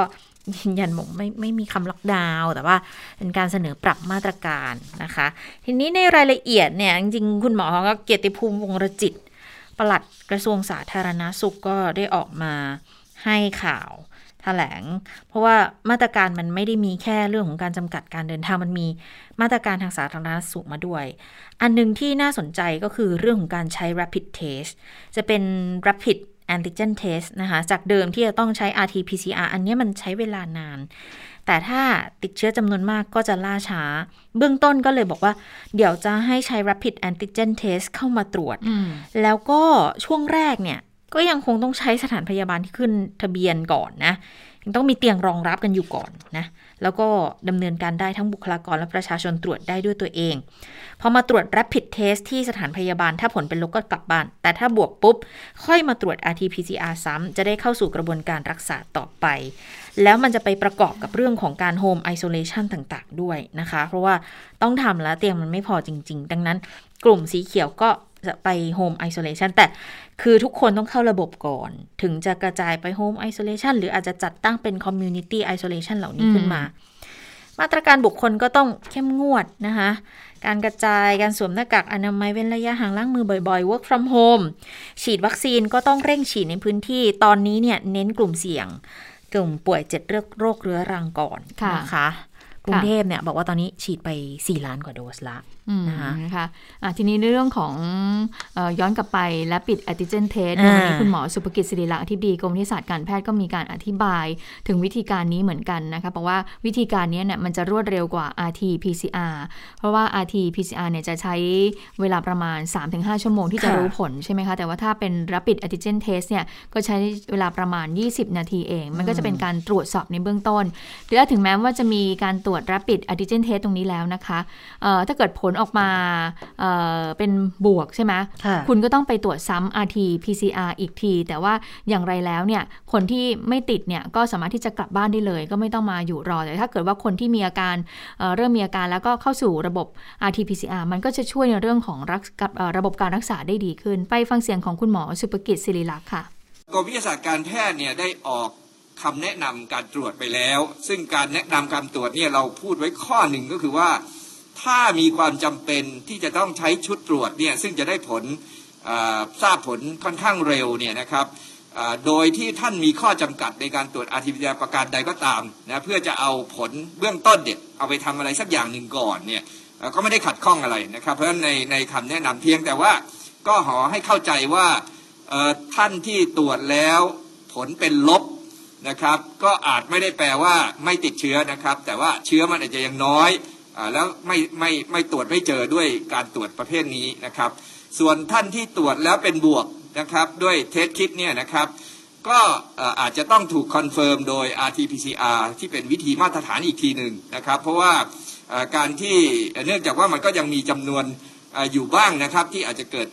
ยืนยันบอกไม่ไม่มีคำล็อกดาวน์แต่ว่าเป็นการเสนอปรับมาตรการนะคะ ทีนี้ในรายละเอียดเนี่ย จริงๆ คุณหมอก็เกียรติภูมิวงรจิตปลัดกระทรวงสาธารณาสุขก็ได้ออกมาให้ข่าวแถลง เพราะว่ามาตรการมันไม่ได้มีแค่เรื่องของการจำกัดการเดินทางมันมีมาตรการทางสาธารณสุขมาด้วย อันนึงที่น่าสนใจก็คือเรื่องของการใช้ rapid test จะเป็น rapid antigen test นะคะ จากเดิมที่จะต้องใช้ RT-PCR อันนี้มันใช้เวลานาน แต่ถ้าติดเชื้อจำนวนมากก็จะล่าช้า เบื้องต้นก็เลยบอกว่า เดี๋ยวจะให้ใช้ rapid antigen test เข้ามาตรวจ แล้วก็ช่วงแรกเนี่ย ก็ยังคงต้องใช้สถานพยาบาลที่ขึ้นทะเบียนก่อนนะต้องมีเตียงรองรับกันอยู่ก่อนนะ แล้วก็ดำเนินการได้ทั้งบุคลากรและประชาชนตรวจได้ด้วยตัวเอง พอมาตรวจ rapid test ที่สถานพยาบาล ถ้าผลเป็นลบก็กลับบ้าน แต่ถ้าบวกปุ๊บ ค่อยมาตรวจ RT-PCR ซ้ำจะได้เข้าสู่กระบวนการรักษาต่อไป แล้วมันจะไปประกอบกับเรื่องของการ home isolation ต่างๆ ด้วยนะคะ เพราะว่าต้องทำแล้วเตียงมันไม่พอจริง ๆ ดังนั้น กลุ่มสีเขียวก็จะไป home isolation แต่คือทุกคนต้องเข้าระบบก่อน ถึงจะกระจายไป home isolation หรืออาจจะจัดตั้งเป็น community isolation เหล่านี้ขึ้นมา มาตรการบุคคลก็ต้องเข้มงวดนะคะ การกระจายการสวมหน้ากากอนามัยเว้นระยะห่างล้างมือบ่อยๆ work from home ฉีดวัคซีนก็ต้องเร่งฉีดในพื้นที่ตอนนี้เนี่ยเน้นกลุ่มเสี่ยง กลุ่มป่วยเจ็ดโรคเรื้อรังก่อนนะคะ กรุงเทพเนี่ยบอกว่าตอนนี้ฉีดไป 4 ล้านกว่าโดสละนะคะนะคะะทีนี้ในเรื่องของย้อนกลับไปและปิดแอนติเจนเทสวันนี้คุณหมอสุภกิจศิริลักษ์ที่ดีกรมวิทยาศาสตร์การแพทย์ก็มีการอธิบายถึงวิธีการนี้เหมือนกันนะคะบอกว่าวิธีการนี้เนี่ยมันจะรวดเร็วกว่า RT PCR เพราะว่า RT PCR เนี่ยจะใช้เวลาประมาณ 3-5 ชั่วโมงที่จะรู้ผลใช่ไหมคะแต่ว่าถ้าเป็น rapid antigen test เนี่ยก็ใช้เวลาประมาณ 20 นาทีเอง มันก็จะเป็นการตรวจสอบในเบื้องต้นหรือถึงแม้ว่าจะมีการตรวจ rapid antigen test ตรงนี้แล้วนะคะถ้าเกิดผลออกมาเเป็นบวกใช่ไหมคุณก็ต้องไปตรวจซ้ำ RT PCR อีกที แต่ว่าอย่างไรแล้วเนี่ยคนที่ไม่ติดเนี่ยก็สามารถที่จะกลับบ้านได้เลย ก็ไม่ต้องมาอยู่รอแต่ถ้าเกิดว่าคนที่มีอาการเเริ่มมีอาการแล้วก็เข้าสู่ระบบ RT PCR มันก็จะช่วยในเรื่องของรักกับระบบการรักษาได้ดีขึ้น ไปฟังเสียงของคุณหมอสุภกิจศิริลักษ์ค่ะกรมวิทยาศาสตร์การแพทย์เนี่ยได้ออก คำแนะนำการตรวจไปแล้ว ซึ่งการแนะนำการตรวจเนี่ยเราพูดไว้ข้อหนึ่งก็คือว่าถ้ามีความจำเป็นที่จะต้องใช้ชุดตรวจเนี่ยซึ่งจะได้ผลทราบผลค่อนข้างเร็วเนี่ยนะครับโดยที่ท่านมีข้อจำกัดในการตรวจอาร์ติฟิเชียประการใดก็ตามนะเพื่อจะเอาผลเบื้องต้นเด็ดเอาไปทำอะไรสักอย่างหนึ่งก่อนเนี่ยก็ไม่ได้ขัดข้องอะไรนะครับ เพราะฉะนั้นในในคำแนะนำเพียงแต่ว่าก็ขอให้เข้าใจว่าท่านที่ตรวจแล้วผลเป็นลบ นะครับ ก็อาจไม่ได้แปลว่าไม่ติดเชื้อนะครับ แต่ว่าเชื้อมันอาจจะยังน้อยอแล้วไม่ไม่ไม่ตรวจไม่เจอด้วยการตรวจประเภทนี้นะครับ ส่วนท่านที่ตรวจแล้วเป็นบวกนะครับด้วย test kit เนี่ยนะครับก็อาจจะต้องถูก confirm โดย RT-PCR ที่เป็นวิธีมาตรฐานอีกทีหนึ่งนะครับ เพราะว่าการที่เนื่องจากว่ามันก็ยังมีจำนวน อยู่บ้างนะครับที่อาจจะเกิด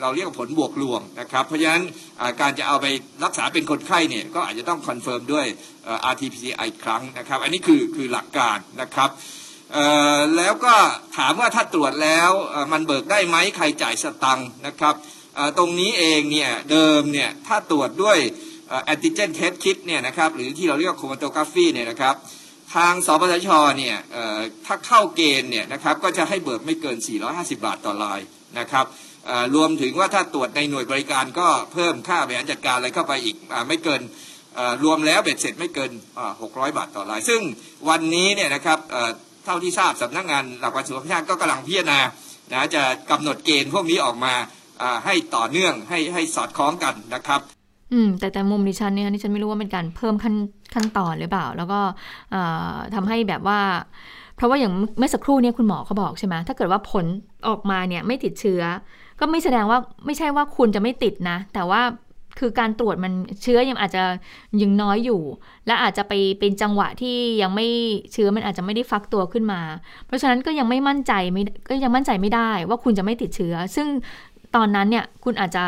เราเรียกผลบวกลวงนะครับ เพราะฉะนั้นการจะเอาไปรักษาเป็นคนไข้เนี่ยก็อาจจะต้อง confirm ด้วย RT-PCR อีกครั้งนะครับ อันนี้คือคือหลักการนะครับแล้วก็ถามว่าถ้าตรวจแล้วมันเบิกได้ไหมใครจ่ายสตังค์นะครับตรงนี้เองเนี่ยเดิมเนี่ยถ้าตรวจด้วย antigen test kit เนี่ยนะครับหรือที่เราเรียก chromatography เนี่ยนะครับ ทางสปสชเนี่ยถ้าเข้าเกณฑ์เนี่ยนะครับก็จะให้เบิกไม่เกิน 450 บาทต่อรายนะครับรวมถึงว่าถ้าตรวจในหน่วยบริการก็เพิ่มค่าบริหารจัดการอะไรเข้าไปอีกไม่เกินรวมแล้วเบ็ดเสร็จไม่เกิน 600 บาทต่อราย ซึ่งวันนี้เนี่ยนะครับเท่าที่ทราบสำนักงานหลักประกันสุขภาพก็กำลังพิจารณานะจะกำหนดเกณฑ์พวกนี้ออกมาให้ต่อเนื่องให้ให้สอดคล้องกันนะครับ อืมแต่แต่มุมดิฉันเนี่ยดิฉันไม่รู้ว่าเป็นการเพิ่มขั้นขั้นตอนหรือเปล่า แล้วก็ทำให้แบบว่า เพราะว่าอย่างเมื่อสักครู่เนี่ยคุณหมอเขาบอกใช่ไหมถ้าเกิดว่าผลออกมาเนี่ยไม่ติดเชื้อ ก็ไม่แสดงว่าไม่ใช่ว่าคุณจะไม่ติดนะ แต่ว่าคือการตรวจมันเชื้อยังอาจจะยังน้อยอยู่ และอาจจะไปเป็นจังหวะที่ยังไม่เชื้อมันอาจจะไม่ได้ฟักตัวขึ้นมา เพราะฉะนั้นก็ยังไม่มั่นใจไม่ก็ยังมั่นใจไม่ได้ว่าคุณจะไม่ติดเชื้อ ซึ่งตอนนั้นเนี่ยคุณอาจจะ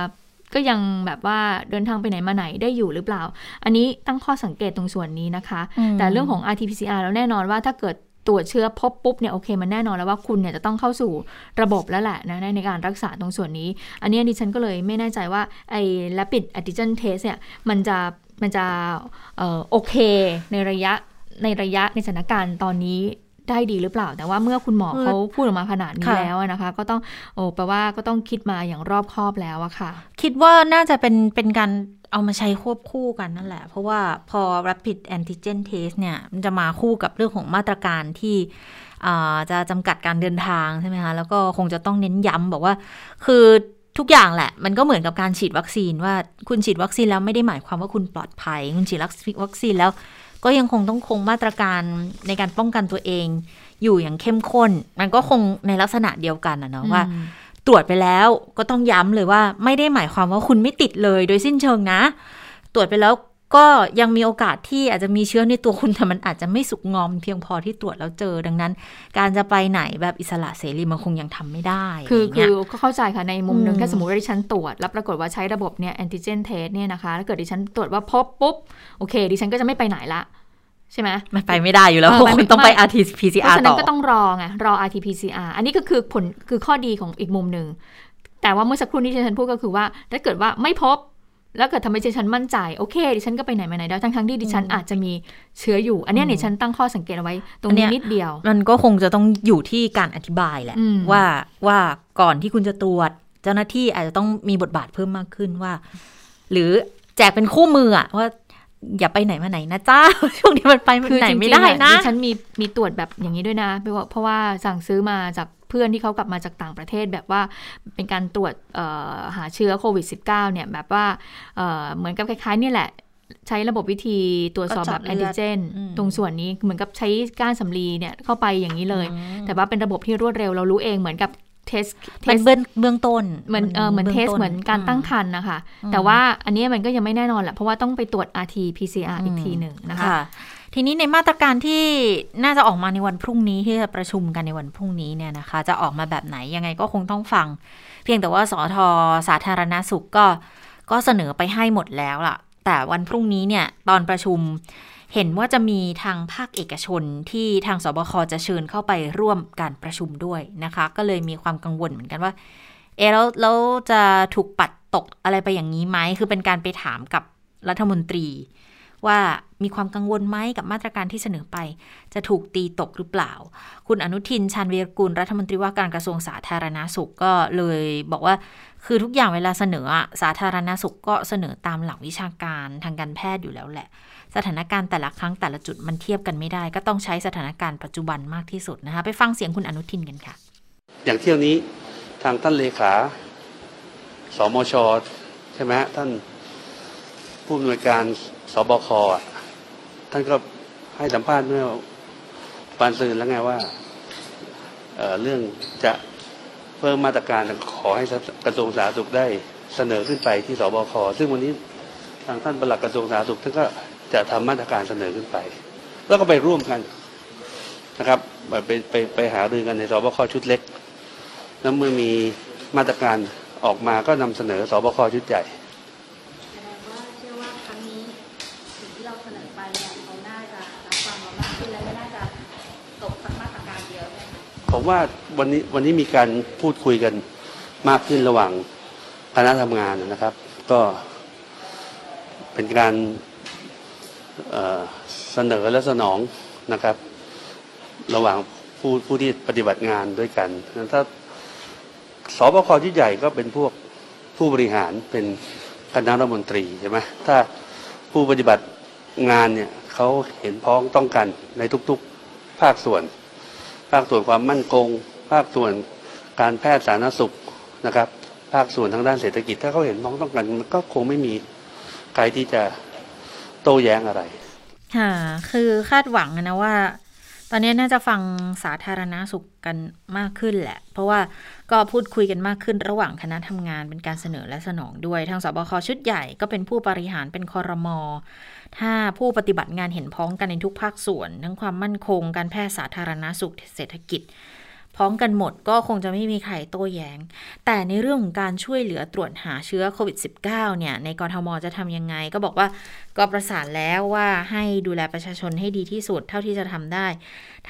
ก็ยังแบบว่าเดินทางไปไหนมาไหนได้อยู่หรือเปล่า อันนี้ตั้งข้อสังเกตตรงส่วนนี้นะคะ แต่เรื่องของ RT-PCR แล้วแน่นอนว่าถ้าเกิดตรวจเชื้อพบปุ๊บเนี่ยโอเคมันแน่นอนแล้วว่าคุณเนี่ยจะต้องเข้าสู่ระบบแล้วแหละนะในการรักษาตรงส่วนนี้ อันนี้ดิฉันก็เลยไม่แน่ใจว่าไอ้ rapid antigen test เนี่ยมันจะมันจะโอเคในระยะในระยะในสถานการณ์ตอนนี้ ได้ดีหรือเปล่า แต่ว่าเมื่อคุณหมอเขาพูดออกมาขนาดนี้แล้วนะคะ ก็ต้องโอ้แปลว่าก็ต้องคิดมาอย่างรอบคอบแล้วอะค่ะ คิดว่าน่าจะเป็นเป็นการเอามาใช้ควบคู่กันนั่นแหละ เพราะว่าพอ rapid antigen test เนี่ย มันจะมาคู่กับเรื่องของมาตรการที่จะจำกัดการเดินทางใช่ไหมคะ แล้วก็คงจะต้องเน้นย้ำบอกว่า คือทุกอย่างแหละ มันก็เหมือนกับการฉีดวัคซีนว่าคุณฉีดวัคซีนแล้วไม่ได้หมายความว่าคุณปลอดภัย คุณฉีดวัคซีนแล้ว ก็ยังคงต้องคงมาตรการในการป้องกันตัวเอง อยู่อย่างเข้มข้น มันก็คงในลักษณะเดียวกันนะเนาะว่า ตรวจไปแล้วก็ต้องย้ำเลยว่า ไม่ได้หมายความว่าคุณไม่ติดเลยโดยสิ้นเชิงนะ ตรวจไปแล้ว ก็ยังมีโอกาสที่อาจจะมีเชื้อในตัวคุณแต่มันอาจจะไม่สุกงอมเพียงพอที่ตรวจแล้วเจอดังนั้น การจะไปไหนแบบอิสระเสรีมันคงยังทำไม่ได้ คือคือก็เข้าใจค่ะในมุมหนึ่งถ้าสมมติว่าดิฉันตรวจ แล้วปรากฏว่าใช้ระบบเนี่ยแอนติเจนเทสเนี่ยนะคะถ้าเกิดดิฉันตรวจว่าพบปุ๊บ โอเค ดิฉันก็จะไม่ไปไหนละใช่ไหมมันไปไม่ได้อยู่แล้วคุณต้องไป rt pcr ต่อเพราะฉะนั้นก็ต้องรอไงรอ rt pcr อันนี้ก็คือผลคือข้อดีของอีกมุมหนึ่งแต่ว่าเมื่อสักครู่นี้ที่ฉันพูดก็คือว่าถ้าเกิดว่าไม่พบ แล้วเกิดทำให้ดิฉันมั่นใจโอเค ดิฉันก็ไปไหนมาไหนได้ทั้งทั้งที่ดิฉันอาจจะมีเชื้ออยู่ อันนี้ดิฉันตั้งข้อสังเกตเอาไว้ ตรงนี้นิดเดียว มันก็คงจะต้องอยู่ที่การอธิบายแหละ ว่าว่าก่อนที่คุณจะตรวจ เจ้าหน้าที่อาจจะต้องมีบทบาทเพิ่มมากขึ้นว่า หรือแจกเป็นคู่มืออะว่าอย่าไปไหนมาไหนนะจ้าช่วงนี้มันไปไหนไม่ได้นะฉันมีมีตรวจแบบอย่างนี้ด้วยนะเพราะว่าสั่งซื้อมาจาก เพื่อนที่เขากลับมาจากต่างประเทศแบบว่าเป็นการตรวจหาเชื้อโควิด -19 เนี่ยแบบว่าเหมือนกับคล้ายๆนี่แหละใช้ระบบวิธีตรวจสอบแบบแอนติเจน ตรงส่วนนี้เหมือนกับใช้ก้านสำลีเนี่ยเข้าไปอย่างนี้เลย แต่ว่าเป็นระบบที่รวดเร็วเรารู้เองเหมือนกับtest test เบื้องต้นเหมือนเออเหมือน test เหมือนการตั้งครรภ์นะคะ แต่ว่าอันนี้มันก็ยังไม่แน่นอนแหละเพราะว่าต้องไปตรวจ RT-PCR อีกทีหนึ่งนะคะ ทีนี้ในมาตรการที่น่าจะออกมาในวันพรุ่งนี้ที่จะประชุมกันในวันพรุ่งนี้เนี่ยนะคะ จะออกมาแบบไหนยังไงก็คงต้องฟัง เพียงแต่ว่าสอทอสาธารณสุขก็ก็เสนอไปให้หมดแล้วล่ะ แต่วันพรุ่งนี้เนี่ยตอนประชุมเห็นว่าจะมีทางภาคเอกชนที่ทางสบคจะเชิญเข้าไปร่วมการประชุมด้วยนะคะ ก็เลยมีความกังวลเหมือนกันว่า เออแล้วแล้วจะถูกปัดตกอะไรไปอย่างนี้ไหมคือเป็นการไปถามกับรัฐมนตรี ว่ามีความกังวลไหมกับมาตรการที่เสนอไป จะถูกตีตกหรือเปล่า คุณอนุทินชาญวีรกุลรัฐมนตรีว่าการกระทรวงสาธารณาสุขก็เลยบอกว่าคือทุกอย่างเวลาเสนอสาธารณาสุขก็เสนอตามหลักวิชาการทางการแพทย์อยู่แล้วแหละ สถานการณ์แต่ละครั้งแต่ละจุดมันเทียบกันไม่ได้ ก็ต้องใช้สถานการณ์ปัจจุบันมากที่สุดนะคะไปฟังเสียงคุณอนุทินกันค่ะ อย่างเที่ยวนี้ทางท่านเลขาสมชใช่ไหมท่านผู้อำนวยการ สบคท่านก็ให้สัมภาษณ์เมื่อปานซืนแล้วไงว่าเเรื่องจะเพิ่มมาตรการขอให้กระทรวงสาธารณสุขได้เสนอขึ้นไปที่สบคซึ่งวันนี้ทางท่านปลัดกระทรวงสาธารณสุขท่านก็จะทำมาตรการเสนอขึ้นไป แล้วก็ไปร่วมกันนะครับไปไปไปหารือกันในสบคชุดเล็ก แล้วเมื่อมีมาตรการออกมาก็นำเสนอสบคชุดใหญ่ ผมว่าวันนี้วันนี้มีการพูดคุยกันมากขึ้นระหว่างคณะทำงานนะครับ ก็เป็นการเสนอและสนองนะครับ ระหว่างผู้ผู้ที่ปฏิบัติงานด้วยกันถ้าสบคที่ใหญ่ก็เป็นพวกผู้บริหารเป็นคณะรัฐมนตรีใช่ไหมถ้าผู้ปฏิบัติงานเนี่ยเขาเห็นพ้องต้องกันในทุกๆภาคส่วน ภาคส่วนความมั่นคง ภาคส่วนการแพทย์สาธารณสุขนะครับ ภาคส่วนทางด้านเศรษฐกิจ ถ้าเขาเห็นมองต้องกันมันก็คงไม่มีใครที่จะโต้แย้งอะไรค่ะคือคาดหวังนะว่า ตอนนี้น่าจะฟังสาธารณาสุขกันมากขึ้นแหละ เพราะว่าก็พูดคุยกันมากขึ้นระหว่างคณะทำงานเป็นการเสนอและสนองด้วย ทางสบคชุดใหญ่ก็เป็นผู้บริหารเป็นคอรมอ ถ้าผู้ปฏิบัติงานเห็นพ้องกันในทุกภาคส่วน ทั้งความมั่นคง การแพทย์สาธารณาสุขเศรษฐกิจ พร้อมกันหมดก็คงจะไม่มีใครโต้แย้ง แต่ในเรื่องของการช่วยเหลือตรวจหาเชื้อโควิด -19 เนี่ย ในกรทมจะทำยังไง ก็บอกว่าก็ประสานแล้วว่าให้ดูแลประชาชนให้ดีที่สุดเท่าที่จะทำได้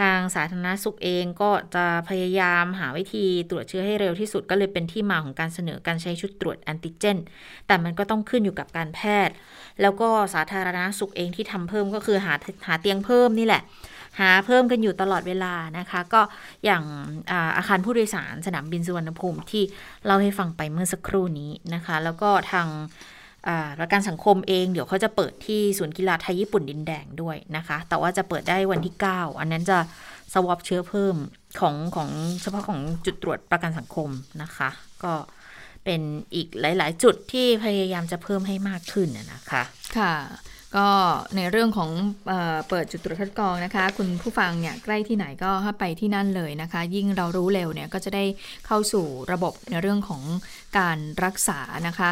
ทางสาธารณสุขเองก็จะพยายามหาวิธีตรวจเชื้อให้เร็วที่สุดก็เลยเป็นที่มาของการเสนอการใช้ชุดตรวจแอนติเจน แต่มันก็ต้องขึ้นอยู่กับการแพทย์ แล้วก็สาธารณสุขเองที่ทำเพิ่มก็คือหาหาเตียงเพิ่มนี่แหละ หาเพิ่มกันอยู่ตลอดเวลานะคะ ก็อย่างอาอาคารผู้โดยสารสนามบินสุวรรณภูมิที่เล่าให้ฟังไปเมื่อสักครู่นี้นะคะ แล้วก็ทางประกันสังคมเองเดี๋ยวเขาจะเปิดที่ศูนย์กีฬาไทยญี่ปุ่นดินแดงด้วยนะคะ แต่ว่าจะเปิดได้วันที่ 9 อันนั้นจะสวอปเชื้อเพิ่มของของเฉพาะของจุดตรวจประกันสังคมนะคะ ก็เป็นอีกหลาย ๆ จุดที่พยายามจะเพิ่มให้มากขึ้นนะคะ ค่ะ ก็ในเรื่องของเอเปิดจุดตรวจคัดกรองนะคะ คุณผู้ฟังเนี่ยใกล้ที่ไหนก็ไปที่นั่นเลยนะคะ ยิ่งเรารู้เร็วเนี่ยก็จะได้เข้าสู่ระบบในเรื่องของการรักษานะคะ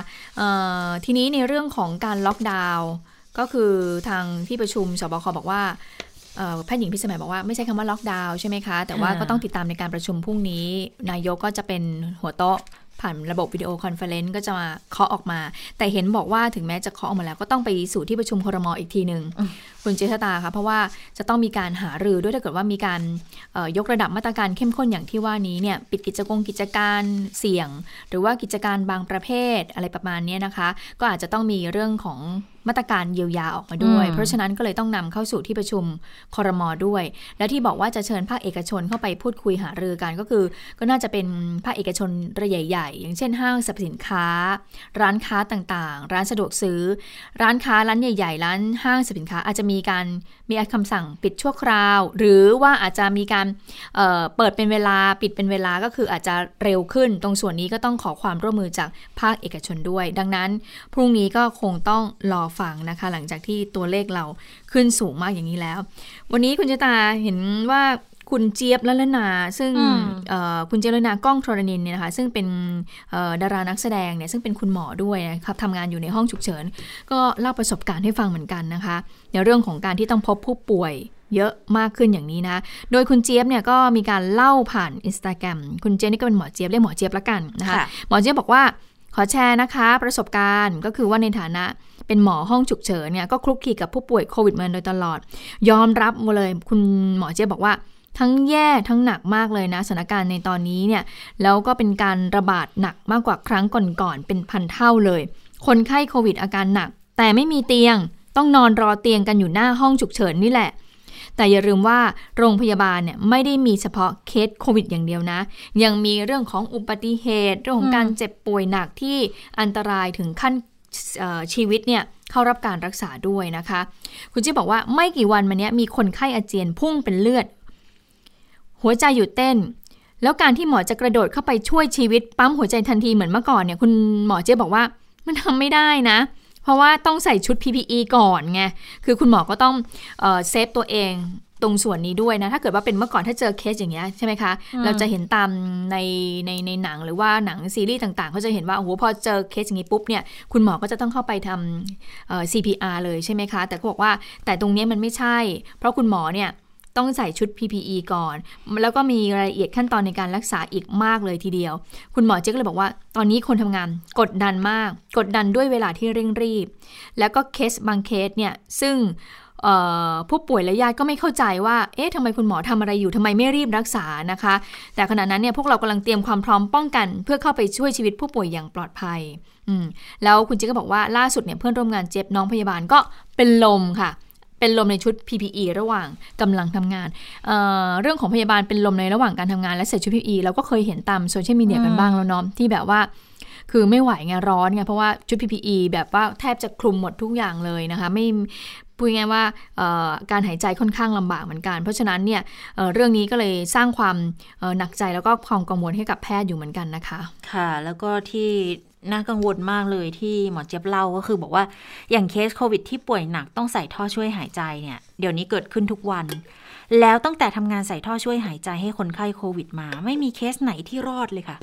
ทีนี้ในเรื่องของการล็อกดาวน์ก็คือทางที่ประชุมสบคบอกว่าแพทย์หญิงพิสมัยบอกว่าไม่ใช่คำว่าล็อกดาวน์ใช่ไหมคะ แต่ว่าก็ต้องติดตามในการประชุมพรุ่งนี้ นายกก็จะเป็นหัวโต๊ะ ผ่านระบบ video conference ก็จะมาเคาะออกมา แต่เห็นบอกว่าถึงแม้จะเคาะออกมาแล้ว ก็ต้องไปสู่ที่ประชุมครม. อีกทีหนึ่งคุณเจษฎาค่ะเพราะว่าจะต้องมีการหารือด้วยถ้าเกิดว่ามีการยกระดับมาตรการเข้มข้นอย่างที่ว่านี้เนี่ยปิดกิจกรกิจการเสี่ยง หรือว่ากิจการบางประเภทอะไรประมาณนี้นะคะ ก็อาจจะต้องมีเรื่องของ มาตรการเยียวยาออกมาด้วย เพราะฉะนั้นก็เลยต้องนำเข้าสู่ที่ประชุมคอรมอด้วย และที่บอกว่าจะเชิญภาคเอกชนเข้าไปพูดคุยหารือกันก็คือ ก็น่าจะเป็นภาคเอกชนรายใหญ่ๆ อย่างเช่นห้างสรรพสินค้า ร้านค้าต่างๆ ร้านสะดวกซื้อ ร้านค้าร้านใหญ่ ๆ ร้านห้างสรรพสินค้าอาจจะมีการมีคำสั่งปิดชั่วคราว หรือว่าอาจจะมีการเเปิดเป็นเวลาปิดเป็นเวลาก็คืออาจจะเร็วขึ้น ตรงส่วนนี้ก็ต้องขอความร่วมมือจากภาคเอกชนด้วย ดังนั้นพรุ่งนี้ก็คงต้องรอฟังนะคะ หลังจากที่ตัวเลขเราขึ้นสูงมากอย่างนี้แล้ว วันนี้คุณเจตาเห็นว่าคุณเจี๊ยบละละนา ซึ่งคุณเจี๊ยบละนาก้องทรณินเนี่ยนะคะซึ่งเป็นดารานักแสดงเนี่ยซึ่งเป็นคุณหมอด้วยนะครับทำงานอยู่ในห้องฉุกเฉิน ก็เล่าประสบการณ์ให้ฟังเหมือนกันนะคะ ในเรื่องของการที่ต้องพบผู้ป่วยเยอะมากขึ้นอย่างนี้นะ โดยคุณเจี๊ยบเนี่ยก็มีการเล่าผ่านอินสตาแกรมคุณเจี๊ยบนี่ก็เป็นหมอเจี๊ยบเรียกหมอเจี๊ยบละกันนะคะ หมอเจี๊ยบบอกว่าขอแชร์นะคะ ประสบการณ์ก็คือว่าในฐานะ เป็นหมอห้องฉุกเฉินเนี่ยก็คลุกคลีกับผู้ป่วยโควิดมาโดยตลอด ยอมรับมาเลยคุณหมอเจี๊ยบบอกว่าทั้งแย่ทั้งหนักมากเลยนะสถานการณ์ในตอนนี้เนี่ยแล้วก็เป็นการระบาดหนักมากกว่าครั้งก่อนๆเป็นพันเท่าเลย คนไข้โควิดอาการหนัก แต่ไม่มีเตียง ต้องนอนรอเตียงกันอยู่หน้าห้องฉุกเฉินนี่แหละ แต่อย่าลืมว่าโรงพยาบาลเนี่ยไม่ได้มีเฉพาะเคสโควิดอย่างเดียวนะ ยังมีเรื่องของอุบัติเหตุ เรื่องของการเจ็บป่วยหนักที่อันตรายถึงขั้น ชีวิตเนี่ยเข้ารับการรักษาด้วยนะคะ คุณจิ๊บบอกว่าไม่กี่วันมานี้มีคนไข้อาเจียนพุ่งเป็นเลือด หัวใจหยุดเต้น แล้วการที่หมอจะกระโดดเข้าไปช่วยชีวิตปั๊มหัวใจทันทีเหมือนเมื่อก่อนเนี่ยคุณหมอเจ๊บอกว่ามันทำไม่ได้นะ เพราะว่าต้องใส่ชุด PPE ก่อนไงคือคุณหมอก็ต้องเซฟตัวเอง ตรงส่วนนี้ด้วยนะถ้าเกิดว่าเป็นเมื่อก่อนถ้าเจอเคสอย่างเงี้ยใช่ไหมคะเราจะเห็นตามในในในหนังหรือว่าหนังซีรีส์ต่างๆเขาจะเห็นว่าโอ้โหพอเจอเคสอย่างนี้ปุ๊บเนี่ยคุณหมอก็จะต้องเข้าไปทำ CPR เลยใช่ไหมคะ แต่เขาบอกว่าแต่ตรงนี้มันไม่ใช่ เพราะคุณหมอเนี่ยต้องใส่ชุด PPE ก่อน แล้วก็มีรายละเอียดขั้นตอนในการรักษาอีกมากเลยทีเดียว คุณหมอเจ๊ก็เลยบอกว่า ตอนนี้คนทำงานกดดันมาก กดดันด้วยเวลาที่เร่งรีบ แล้วก็เคสบางเคสเนี่ยซึ่ง ผู้ป่วยและญาติก็ไม่เข้าใจว่า เอ๊ะทำไมคุณหมอทำอะไรอยู่ทำไมไม่รีบรักษานะคะ แต่ขณะนั้นเนี่ยพวกเรากำลังเตรียมความพร้อมป้องกัน เพื่อเข้าไปช่วยชีวิตผู้ป่วยอย่างปลอดภัย อืแล้วคุณเจ๊ก็บอกว่าล่าสุดเนี่ยเพื่อนร่วมงานเจ็บน้องพยาบาลก็เป็นลมค่ะ เป็นลมในชุด PPE ระหว่างกำลังทำงานเเรื่องของพยาบาลเป็นลมในระหว่างการทำงานและใส่ชุด PPE เราก็เคยเห็นตามโซเชียลมีเดียกันบ้างแล้วเนาะที่แบบว่าคือไม่ไหวไงร้อนไงเพราะว่าชุด PPE แบบว่าแทบจะคลุมหมดทุกอย่างเลยนะคะ ไม่ พูดง่ายว่าการหายใจค่อนข้างลำบากเหมือนกัน เพราะฉะนั้นเนี่ยเเรื่องนี้ก็เลยสร้างความหนักใจแล้วก็ความกังวลให้กับแพทย์อยู่เหมือนกันนะคะ ค่ะ แล้วก็ที่น่ากังวลมากเลยที่หมอเจี๊ยบเล่าก็คือบอกว่าอย่างเคสโควิดที่ป่วยหนักต้องใส่ท่อช่วยหายใจเนี่ยเดี๋ยวนี้เกิดขึ้นทุกวัน แล้วตั้งแต่ทำงานใส่ท่อช่วยหายใจให้คนไข้โควิดมา ไม่มีเคสไหนที่รอดเลยค่ะ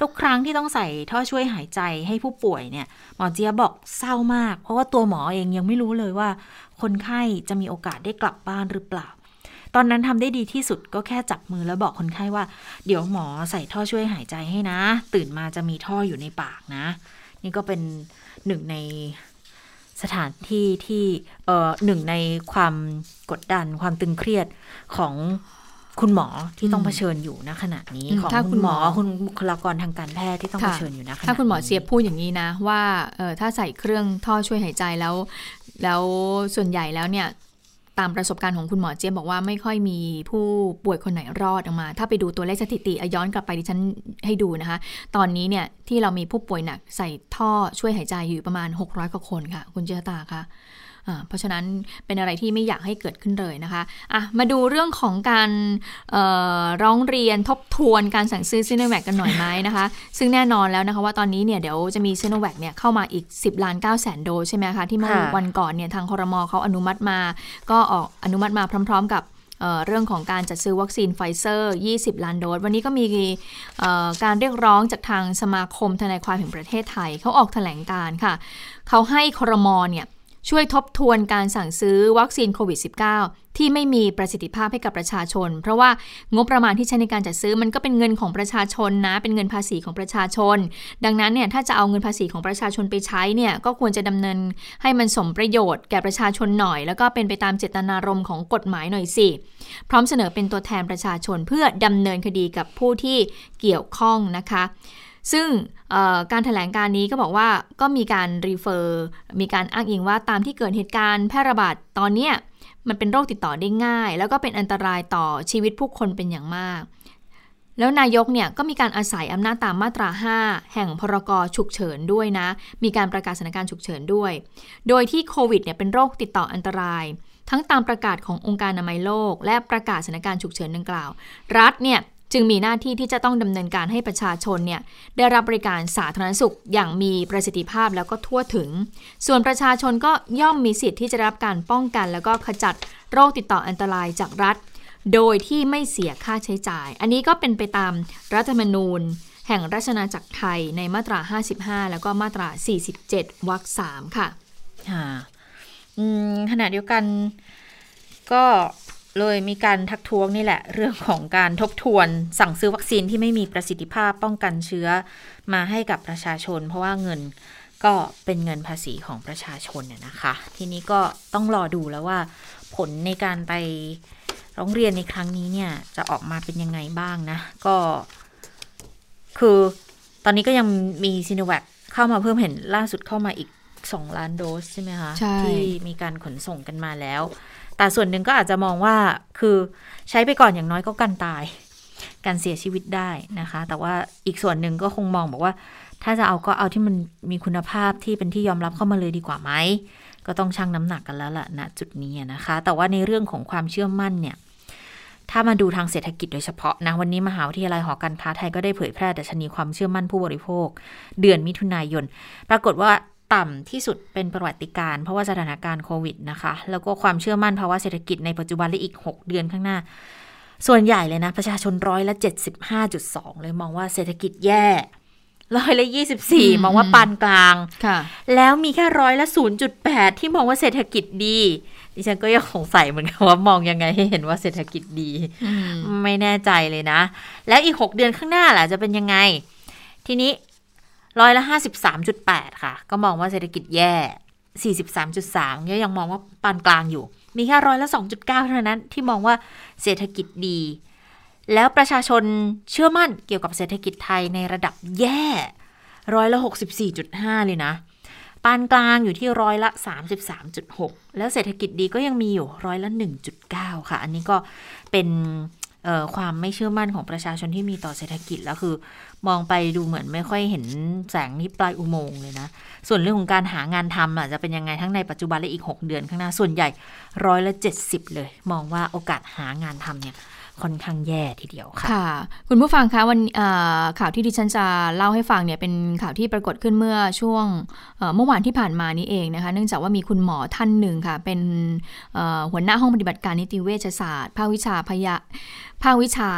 ทุกครั้งที่ต้องใส่ท่อช่วยหายใจให้ผู้ป่วยเนี่ย หมอเจี๊ยบบอกเศร้ามาก เพราะว่าตัวหมอเองยังไม่รู้เลยว่า คนไข้จะมีโอกาสได้กลับบ้านหรือเปล่า ตอนนั้นทำได้ดีที่สุดก็แค่จับมือแล้วบอกคนไข้ว่า เดี๋ยวหมอใส่ท่อช่วยหายใจให้นะ ตื่นมาจะมีท่ออยู่ในปากนะ นี่ก็เป็นหนึ่งในสถานที่ที่เอ่อหนึ่งในความกดดันความตึงเครียดของ คุณหมอที่ต้องเผชิญอยู่ณขณะนี้ของคุณหมอคุณบุคลากรทางการแพทย์ที่ต้องเผชิญอยู่ณขณะถ้าคุณหมอเสียบพูดอย่างนี้นะ ว่าเออถ้าใส่เครื่องท่อช่วยหายใจแล้ว แล้วส่วนใหญ่แล้วเนี่ยตามประสบการณ์ของคุณหมอเจี๊ยบบอกว่าไม่ค่อยมีผู้ป่วยคนไหนรอดออกมา ถ้าไปดูตัวเลขสถิติย้อนกลับไปดิฉันให้ดูนะคะ ตอนนี้เนี่ยที่เรามีผู้ป่วยหนักใส่ท่อช่วยหายใจอยู่ประมาณ 600กว่าคนค่ะ คุณเจตาคะ เพราะฉะนั้นเป็นอะไรที่ไม่อยากให้เกิดขึ้นเลยนะคะะมาดูเรื่องของการร้องเรียนทบทวนการสั่งซื้อซีโนแวคกันหน่อยไหมนะคะ ซึ่งแน่นอนแล้วนะคะว่าตอนนี้เนี่ยเดี๋ยวจะมีซีโนแวคเนี่ยเข้ามาอีก 10ล้าน9แสนโดสใช่ไหมคะ ที่เมื่อวันก่อนเนี่ยทางคอรมอเขาอนุมัติมา ก็ออกอนุมัติมาพร้อม ๆ กับเรื่องของการจัดซื้อวัคซีนไฟเซอร์ 20 ล้านโดส วันนี้ก็มีการเรียกร้องจากทางสมาคมทนายความแห่งประเทศไทย เขาออกแถลงการณ์ค่ะ เขาให้คอรมอเนี่ย ช่วยทบทวนการสั่งซื้อวัคซีนโควิด -19 ที่ไม่มีประสิทธิภาพให้กับประชาชน เพราะว่างบประมาณที่ใช้ในการจัดซื้อมันก็เป็นเงินของประชาชนนะ เป็นเงินภาษีของประชาชน ดังนั้นเนี่ยถ้าจะเอาเงินภาษีของประชาชนไปใช้เนี่ยก็ควรจะดำเนินให้มันสมประโยชน์แก่ประชาชนหน่อย แล้วก็เป็นไปตามเจตนารมณ์ของกฎหมายหน่อยสิ พร้อมเสนอเป็นตัวแทนประชาชนเพื่อดำเนินคดีกับผู้ที่เกี่ยวข้องนะคะ ซึ่งการถแถลงการนี้ก็บอกว่าก็มีการรีเฟอร์มีการอ้างอิงว่าตามที่เกิดเหตุการณ์แพร่ระบาดตอนนี้มันเป็นโรคติดต่อได้ง่าย แล้วก็เป็นอันตรายต่อชีวิตผู้คนเป็นอย่างมาก แล้วนายกเนี่ยก็มีการอาศัยอำนาจตามมาตรา 5 แห่งพรกฉุกเฉินด้วยนะ มีการประกาศสถานการณ์ฉุกเฉินด้วย โดยที่โควิดเนี่ยเป็นโรคติดต่ออันตราย ทั้งตามประกาศขององค์การอนามัยโลก และประกาศสถานการณ์ฉุกเฉินดังกล่าว รัฐเนี่ย จึงมีหน้าที่ที่จะต้องดำเนินการให้ประชาชนเนี่ยได้รับบริการสาธารณสุขอย่างมีประสิทธิภาพแล้วก็ทั่วถึง ส่วนประชาชนก็ย่อมมีสิทธิ์ที่จะรับการป้องกัน แล้วก็ขจัดโรคติดต่ออันตรายจากรัฐ โดยที่ไม่เสียค่าใช้จ่าย อันนี้ก็เป็นไปตามรัฐธรรมนูญ แห่งราชนาจักรไทยในมาตรา 55 แล้วก็มาตรา 47 วรรค 3 ค่ะค่ะขณะเดียวกันก็ เลยมีการทักท้วงนี่แหละ เรื่องของการทบทวน สั่งซื้อวัคซีนที่ไม่มีประสิทธิภาพป้องกันเชื้อมาให้กับประชาชน เพราะว่าเงินก็เป็นเงินภาษีของประชาชนเนี่ยนะคะ ทีนี้ก็ต้องรอดูแล้วว่า ผลในการไปร้องเรียนในครั้งนี้เนี่ย จะออกมาเป็นยังไงบ้างนะ ก็ คือตอนนี้ก็ยังมีซีโนแวคเข้ามาเพิ่มเห็นล่าสุดเข้ามาอีก 2 ล้านโดสใช่ไหมคะที่มีการขนส่งกันมาแล้ว แต่ส่วนหนึ่งก็อาจจะมองว่าคือใช้ไปก่อนอย่างน้อยก็กันตาย การเสียชีวิตได้นะคะ แต่ว่าอีกส่วนหนึ่งก็คงมองบอกว่า ถ้าจะเอาก็เอาที่มันมีคุณภาพที่เป็นที่ยอมรับเข้ามาเลยดีกว่าไหมก็ต้องชั่งน้ำหนักกันแล้วล่ะณจุดนี้นะคะ แต่ว่าในเรื่องของความเชื่อมั่นเนี่ยถ้ามาดูทางเศรษฐกิจโดยเฉพาะนะ วันนี้มหาวิทยาลัยหอการค้าไทยก็ได้เผยแพร่ดัชนีความเชื่อมั่นผู้บริโภค เดือนมิถุนายน ปรากฏว่า ต่ำที่สุดเป็นประวัติการเพราะว่าสถานการณ์โควิดนะคะ แล้วก็ความเชื่อมั่นภาวะเศรษฐกิจในปัจจุบันและอีก 6 เดือนข้างหน้า ส่วนใหญ่เลยนะ ประชาชนร้อยละ 75.2 เลยมองว่าเศรษฐกิจแย่ร้อยละ24มองว่าปานกลางแล้วมีแค่ร้อยละ0.8ที่มองว่าเศรษฐกิจดี ดิฉันก็ยังสงสัยเหมือนกันว่ามองยังไงให้เห็นว่าเศรษฐกิจดี ไม่แน่ใจเลยนะ แล้วอีก6เดือนข้างหน้าล่ะจะเป็นยังไง ทีนี้ ร้อยละห้าสิบสามจุดแปดค่ะ ก็มองว่าเศรษฐกิจแย่สี่สิบสามจุดสามก็ยังมองว่าปานกลางอยู่ มีแค่ร้อยละสองจุดเก้าเท่านั้นที่มองว่าเศรษฐกิจดี แล้วประชาชนเชื่อมั่นเกี่ยวกับเศรษฐกิจไทยในระดับแย่ร้อยละหกสิบสี่จุดห้าเลยนะ ปานกลางอยู่ที่ร้อยละสามสิบสามจุดหกแล้วเศรษฐกิจดีก็ยังมีอยู่ร้อยละหนึ่งจุดเก้าค่ะ อันนี้ก็เป็น ความไม่เชื่อมั่นของประชาชนที่มีต่อเศรษฐกิจแล้วคือ มองไปดูเหมือนไม่ค่อยเห็นแสงที่ปลายอุโมงค์เลยนะ ส่วนเรื่องของการหางานทำอะจะเป็นยังไงทั้งในปัจจุบันและอีก 6 เดือนข้างหน้าส่วนใหญ่ร้อยละเจ็ดสิบเลย มองว่าโอกาสหางานทำเนี่ย ค่อนข้างแย่ทีเดียวค่ะค่ะ คุณผู้ฟังคะวันข่าวที่ดิฉันจะเล่าให้ฟังเนี่ยเป็นข่าวที่ปรากฏขึ้นเมื่อช่วงเมื่อวานที่ผ่านมานี้เองนะคะ เนื่องจากว่ามีคุณหมอท่านหนึ่งค่ะ เป็นหัวหน้าห้องปฏิบัติการนิติเวชศาสตร์ภาควิชาพยาภาควิชา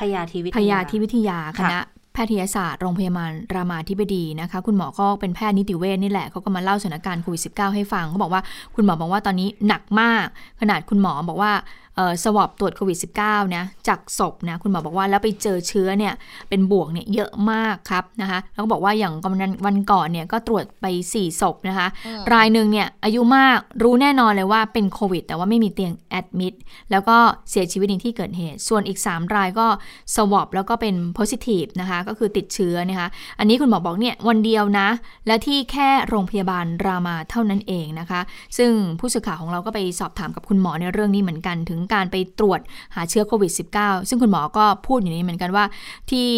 พยาธิวิทยาพยาธิวิทยาคณะแพทยศาสตร์โรงพยาบาลรามาธิบดีนะคะ คุณหมอก็เป็นแพทย์นิติเวชนี่แหละเขาก็มาเล่าสถานการณ์โควิด -19 ให้ฟังเขาบอกว่าคุณหมอบอกว่าตอนนี้หนักมาก ขนาดคุณหมอบอกว่า สวอปตรวจโควิด -19 นะจากศพนะคุณหมอบอกว่าแล้วไปเจอเชื้อเนี่ยเป็นบวกเนี่ยเยอะมากครับนะคะแล้วก็บอกว่าอย่างวันวันก่อนเนี่ยก็ตรวจไป 4 ศพนะคะ รายหนึ่งเนี่ยอายุมากรู้แน่นอนเลยว่าเป็นโควิด แต่ว่าไม่มีเตียงแอดมิดแล้วก็เสียชีวิตในที่เกิดเหตุ ส่วนอีก 3 รายก็สวอปแล้วก็เป็นโพซิทีฟนะคะก็คือติดเชื้อนะคะอันนี้คุณหมอบอกเนี่ยวันเดียวนะ และที่แค่โรงพยาบาลรามาเท่านั้นเองนะคะ ซึ่งผู้สื่อข่าวของเราก็ไปสอบถามกับคุณหมอในเรื่องนี้เหมือนกันถึงการไปตรวจหาเชื้อโควิด -19 ซึ่งคุณหมอก็พูดอยู่นี้เหมือนกันว่าที่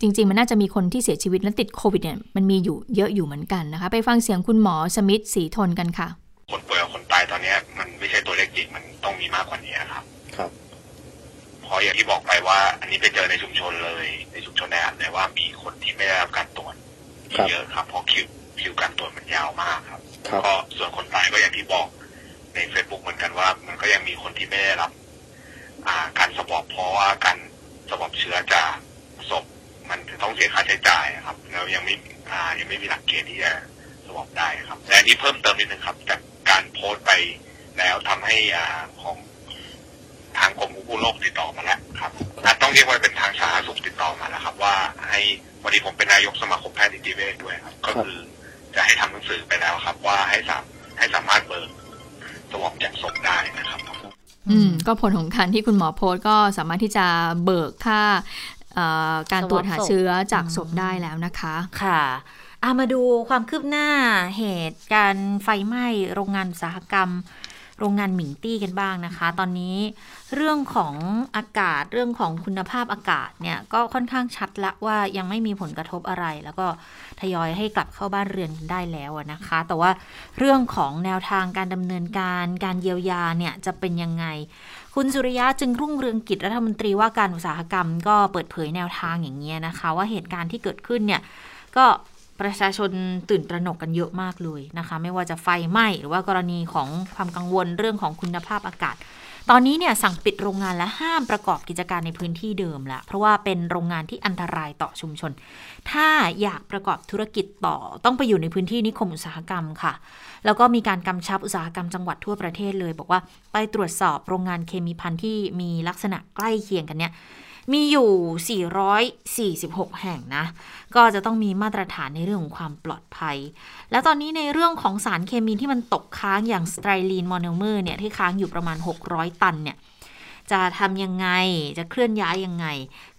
จริง ๆ มันน่าจะมีคนที่เสียชีวิตและติดโควิดเนี่ยมันมีอยู่เยอะอยู่เหมือนกันนะคะ ไปฟังเสียงคุณหมอสมิธสีทนกันค่ะ คนป่วยกับคนตายตอนนี้มันไม่ใช่ตัวเลขจริงมันต้องมีมากกว่านี้ครับครับเพราะอย่างที่บอกไปว่า อันนี้ไปเจอในชุมชนเลย ในชุมชนแออัดเลยว่ามีคนที่ไม่ได้รับการตรวจเยอะครับเพราะคิวคิวการตรวจมันยาวมากครับก็ส่วนคนตายก็อย่างที่บอก ในเฟซบุ๊กเหมือนกันว่า มันก็ยังมีคนที่ไม่ได้รับการสวอปเพราะว่าการสวอปเชื้อจากศพมันจะต้องเสียค่าใช้จ่ายครับ แล้วยังไม่ยังไม่มีหลักเกณฑ์ที่จะสวอปได้ครับ แต่อันนี้เพิ่มเติมนิดนึงครับ จากการโพสต์ไปแล้วทำให้อ่าของทางกรมควบคุมโรคติดต่อมาแล้วครับต้องเรียกว่าเป็นทางสาธารณสุขติดต่อมาแล้วครับ ว่าให้วันนี้ผมเป็นนายกสมาคมแพทย์นิติเวชด้วยครับ ก็คือจะให้ทำหนังสือไปแล้วครับ ว่าให้สามให้สามารถเบิก สวอปจากศพได้นะครับอืมก็ผลของการที่คุณหมอโพสก็สามารถที่จะเบิกค่าการตรวจหาเชื้อจากศพได้แล้วนะคะ ค่ะามาดูความคืบหน้าเหตุการไฟไหม้โรงงานอุตสาหกรรม โรงงานหมิงตี้กันบ้างนะคะ ตอนนี้เรื่องของอากาศเรื่องของคุณภาพอากาศเนี่ยก็ค่อนข้างชัดละว่ายังไม่มีผลกระทบอะไร แล้วก็ทยอยให้กลับเข้าบ้านเรือนได้แล้วนะคะ แต่ว่าเรื่องของแนวทางการดำเนินการการเยียวยาเนี่ยจะเป็นยังไง คุณสุริยะจึงรุ่งเรืองกิจรัฐมนตรีว่าการอุตสาหกรรม ก็เปิดเผยแนวทางอย่างเงี้ยนะคะ ว่าเหตุการณ์ที่เกิดขึ้นเนี่ยก็ ประชาชนตื่นตระหนกกันเยอะมากเลยนะคะ ไม่ว่าจะไฟไหม้หรือว่ากรณีของความกังวลเรื่องของคุณภาพอากาศ ตอนนี้เนี่ยสั่งปิดโรงงานและห้ามประกอบกิจการในพื้นที่เดิมละเพราะว่าเป็นโรงงานที่อันตรายต่อชุมชน ถ้าอยากประกอบธุรกิจต่อต้องไปอยู่ในพื้นที่นิคมอุตสาหกรรมค่ะ แล้วก็มีการกำชับอุตสาหกรรมจังหวัดทั่วประเทศเลย บอกว่าไปตรวจสอบโรงงานเคมีภัณฑ์ที่มีลักษณะใกล้เคียงกันเนี่ย มีอยู่ 446 แห่งนะ ก็จะต้องมีมาตรฐานในเรื่องของความปลอดภัย แล้วตอนนี้ในเรื่องของสารเคมีที่มันตกค้างอย่างสไตรีนโมโนเมอร์เนี่ยที่ค้างอยู่ประมาณ 600 ตันเนี่ยจะทำยังไงจะเคลื่อนย้ายยังไง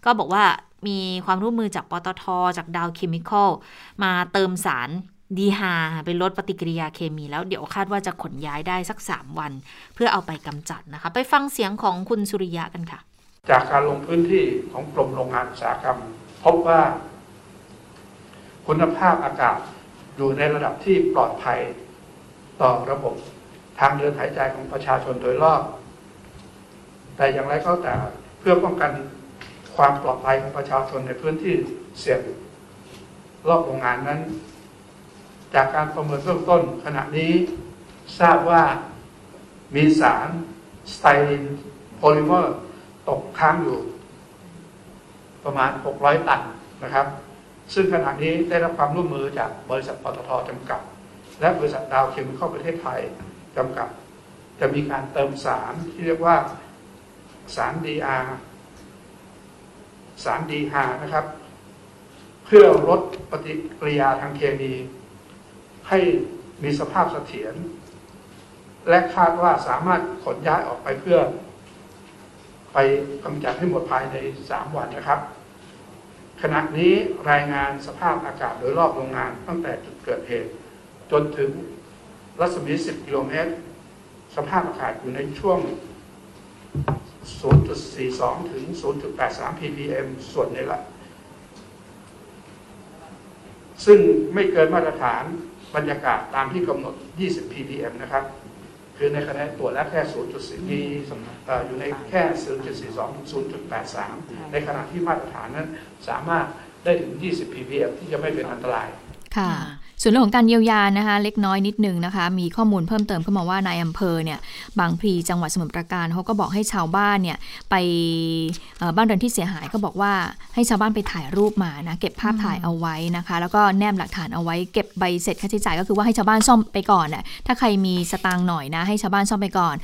ก็บอกว่ามีความร่วมมือจากปตท จากดาวเคมีคอลมาเติมสารดีฮาเป็นลดปฏิกิริยาเคมีแล้วเดี๋ยวคาดว่าจะขนย้ายได้สัก 3 วัน เพื่อเอาไปกำจัดนะคะ ไปฟังเสียงของคุณสุริยะกันค่ะ จากการลงพื้นที่ของกรมโรงงานอุตสาหกรรม พบว่า คุณภาพอากาศอยู่ในระดับที่ปลอดภัยต่อระบบทางเดินหายใจของประชาชนโดยรอบ แต่อย่างไรก็แต่เพื่อป้องกันความปลอดภัยของประชาชนในพื้นที่เสี่ยงรอบโรงงานนั้น จากการประเมินเบื้องต้นขณะนี้ทราบว่ามีสารสไตลินโพลิเมอร์ ตกค้างอยู่ ประมาณ 600 ตันนะครับ ซึ่งขณะนี้ได้รับความร่วมมือจากบริษัทปตทจำกัด และบริษัทดาวเคมีคอลประเทศไทยจำกัด จะมีการเติมสารที่เรียกว่าสาร DR สาร DH นะครับ เพื่อลดปฏิกิริยาทางเคมี ให้มีสภาพเสถียรและคาดว่าสามารถขนย้ายออกไปเพื่อ ไปกำจัดให้หมดภายใน 3 วันนะครับ ขณะนี้รายงานสภาพอากาศโดยรอบโรงงานตั้งแต่จุดเกิดเหตุ จนถึงรัศมี 10 กิโลเมตร สภาพอากาศอยู่ในช่วง 0.42 ถึง 0.83 ppm ส่วนนี้แหละซึ่งไม่เกินมาตรฐานบรรยากาศตามที่กำหนด 20 ppm นะครับ คือในคะแนนตรวจแล้วแค่ 0.4มีอยู่ในแค่ 0.42ถึง0.83 ในขณะที่มาตรฐานนั้นสามารถได้ถึง 20 ppm ที่จะไม่เป็นอันตราย ค่ะ ส่วนเรื่องของการเยียวยานะคะเล็กน้อยนิดนึงนะคะ มีข้อมูลเพิ่มเติมเข้ามาว่านายอำเภอเนี่ยบางพลีจังหวัดสมุทรปราการเขาก็บอกให้ชาวบ้านเนี่ยไปบ้านเรือนที่เสียหายก็บอกว่าให้ชาวบ้านไปถ่ายรูปมานะเก็บภาพถ่ายเอาไว้นะคะ แล้วก็แนบหลักฐานเอาไว้เก็บใบเสร็จค่าใช้จ่ายก็คือว่าให้ชาวบ้านซ่อมไปก่อนน่ะถ้าใครมีสตางค์หน่อยนะให้ชาวบ้านซ่อมไปก่อน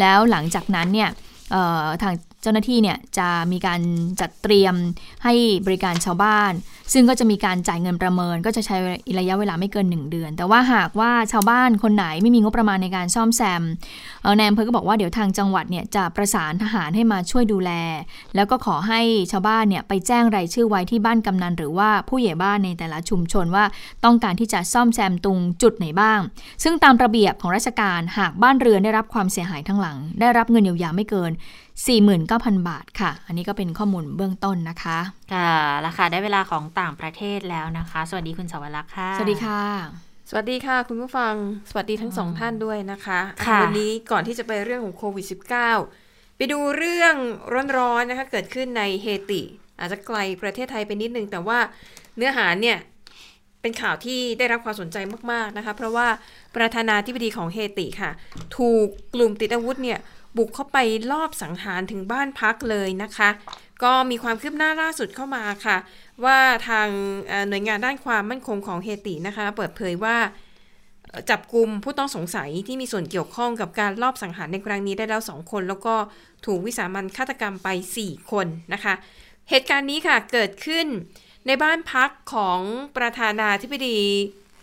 แล้วหลังจากนั้นเนี่ยทางเจ้าหน้าที่เนี่ยจะมีการจัดเตรียมให้บริการชาวบ้าน ซึ่งก็จะมีการจ่ายเงินประเมิน ก็จะใช้ระยะเวลาไม่เกิน 1 เดือน แต่ว่าหากว่าชาวบ้านคนไหนไม่มีงบประมาณในการซ่อมแซมแนมเพอก็บอกว่าเดี๋ยวทางจังหวัดเนี่ยจะประสานทหารให้มาช่วยดูแล แล้วก็ขอให้ชาวบ้านเนี่ยไปแจ้งรายชื่อไว้ที่บ้านกำนัน หรือว่าผู้ใหญ่บ้านในแต่ละชุมชนว่าต้องการที่จะซ่อมแซมตรงจุดไหนบ้าง ซึ่งตามระเบียบของราชการหากบ้านเรือนได้รับความเสียหายทั้งหลัง ได้รับเงินเยียวยาไม่เกิน 49,000 บาทค่ะ อันนี้ก็เป็นข้อมูลเบื้องต้นนะคะค่ะราคาได้เวลาของต่างประเทศแล้วนะคะ สวัสดีคุณสวรักษ์ค่ะ สวัสดีค่ะ สวัสดีค่ะ คุณผู้ฟัง สวัสดีทั้งสองท่านด้วยนะคะคะวันนี้ก่อนที่จะไปเรื่องของโควิด -19 ไปดูเรื่องร้อนๆนะคะ เกิดขึ้นในเฮติ อาจจะไกลประเทศไทยไปนิดนึง แต่ว่าเนื้อหาเนี่ย เป็นข่าวที่ได้รับความสนใจมาก ๆ นะคะ เพราะว่าประธานาธิบดีของเฮติค่ะ ถูกกลุ่มติดอาวุธเนี่ยบุกเข้าไปลอบสังหารถึงบ้านพักเลยนะคะ ก็มีความคืบหน้าล่าสุดเข้ามาค่ะ ว่าทางหน่วยงานด้านความมั่นคงของเฮตินะคะ เปิดเผยว่าจับกลุ่มผู้ต้องสงสัยที่มีส่วนเกี่ยวข้องกับการลอบสังหารในครั้งนี้ได้แล้ว 2 คน แล้วก็ถูกวิสามันฆาตกรรมไป 4 คนนะคะ เหตุการณ์นี้ค่ะเกิดขึ้น ในบ้านพักของประธานาธิบดี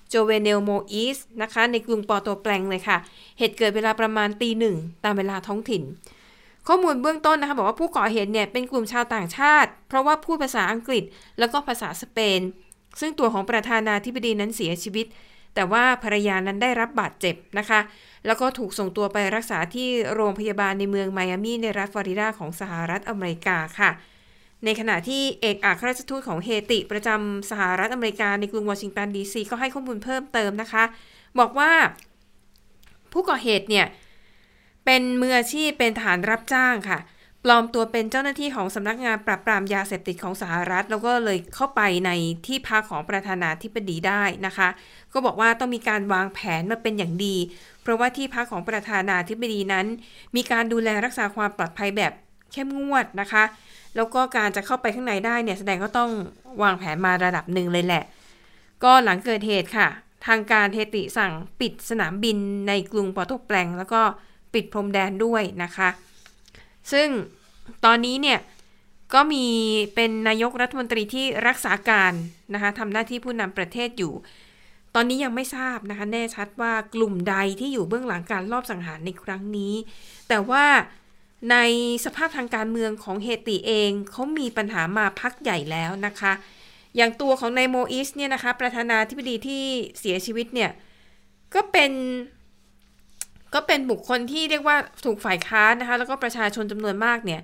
โจเวเนลโมอีสนะคะ ในกรุงปอร์โตแปรงซ์เลยค่ะ เหตุเกิดเวลาประมาณตีหนึ่งตามเวลาท้องถิ่น ข้อมูลเบื้องต้นนะคะบอกว่าผู้ก่อเหตุเนี่ยเป็นกลุ่มชาวต่างชาติ เพราะว่าพูดภาษาอังกฤษแล้วก็ภาษาสเปน ซึ่งตัวของประธานาธิบดีนั้นเสียชีวิต แต่ว่าภรรยานั้นได้รับบาดเจ็บนะคะ แล้วก็ถูกส่งตัวไปรักษาที่โรงพยาบาลในเมืองไมอามีในรัฐฟลอริดาของสหรัฐอเมริกาค่ะ ในขณะที่เอกอัครราชทูตของเฮติประจำสหรัฐอเมริกาในกรุงวอชิงตันดีซีก็ให้ข้อมูลเพิ่มเติมนะคะ บอกว่าผู้ก่อเหตุเนี่ยเป็นมืออาชีพเป็นทหารรับจ้างค่ะ ปลอมตัวเป็นเจ้าหน้าที่ของสำนักงานปราบปรามยาเสพติดของสหรัฐ แล้วก็เลยเข้าไปในที่พักของประธานาธิบดีได้นะคะ ก็บอกว่าต้องมีการวางแผนมาเป็นอย่างดี เพราะว่าที่พักของประธานาธิบดีนั้น มีการดูแลรักษาความปลอดภัยแบบเข้มงวดนะคะ แล้วก็การจะเข้าไปข้างในได้เนี่ยแสดงก็ต้องวางแผนมาระดับหนึ่งเลยแหละ ก็หลังเกิดเหตุค่ะ ทางการเฮติสั่งปิดสนามบินในกรุงปอโตแปลง แล้วก็ปิดพรมแดนด้วยนะคะ ซึ่งตอนนี้เนี่ยก็มีเป็นนายกรัฐมนตรีที่รักษาการนะคะทำหน้าที่ผู้นำประเทศอยู่ ตอนนี้ยังไม่ทราบนะคะแน่ชัดว่ากลุ่มใดที่อยู่เบื้องหลังการลอบสังหารในครั้งนี้ แต่ว่า ในสภาพทางการเมืองของเฮติเองเขามีปัญหามาพักใหญ่แล้วนะคะ อย่างตัวของนายโมอิสเนี่ยนะคะ ประธานาธิบดีที่เสียชีวิตเนี่ย ก็เป็น ก็เป็นบุคคลที่เรียกว่าถูกฝ่ายค้านนะคะ แล้วก็ประชาชนจำนวนมากเนี่ย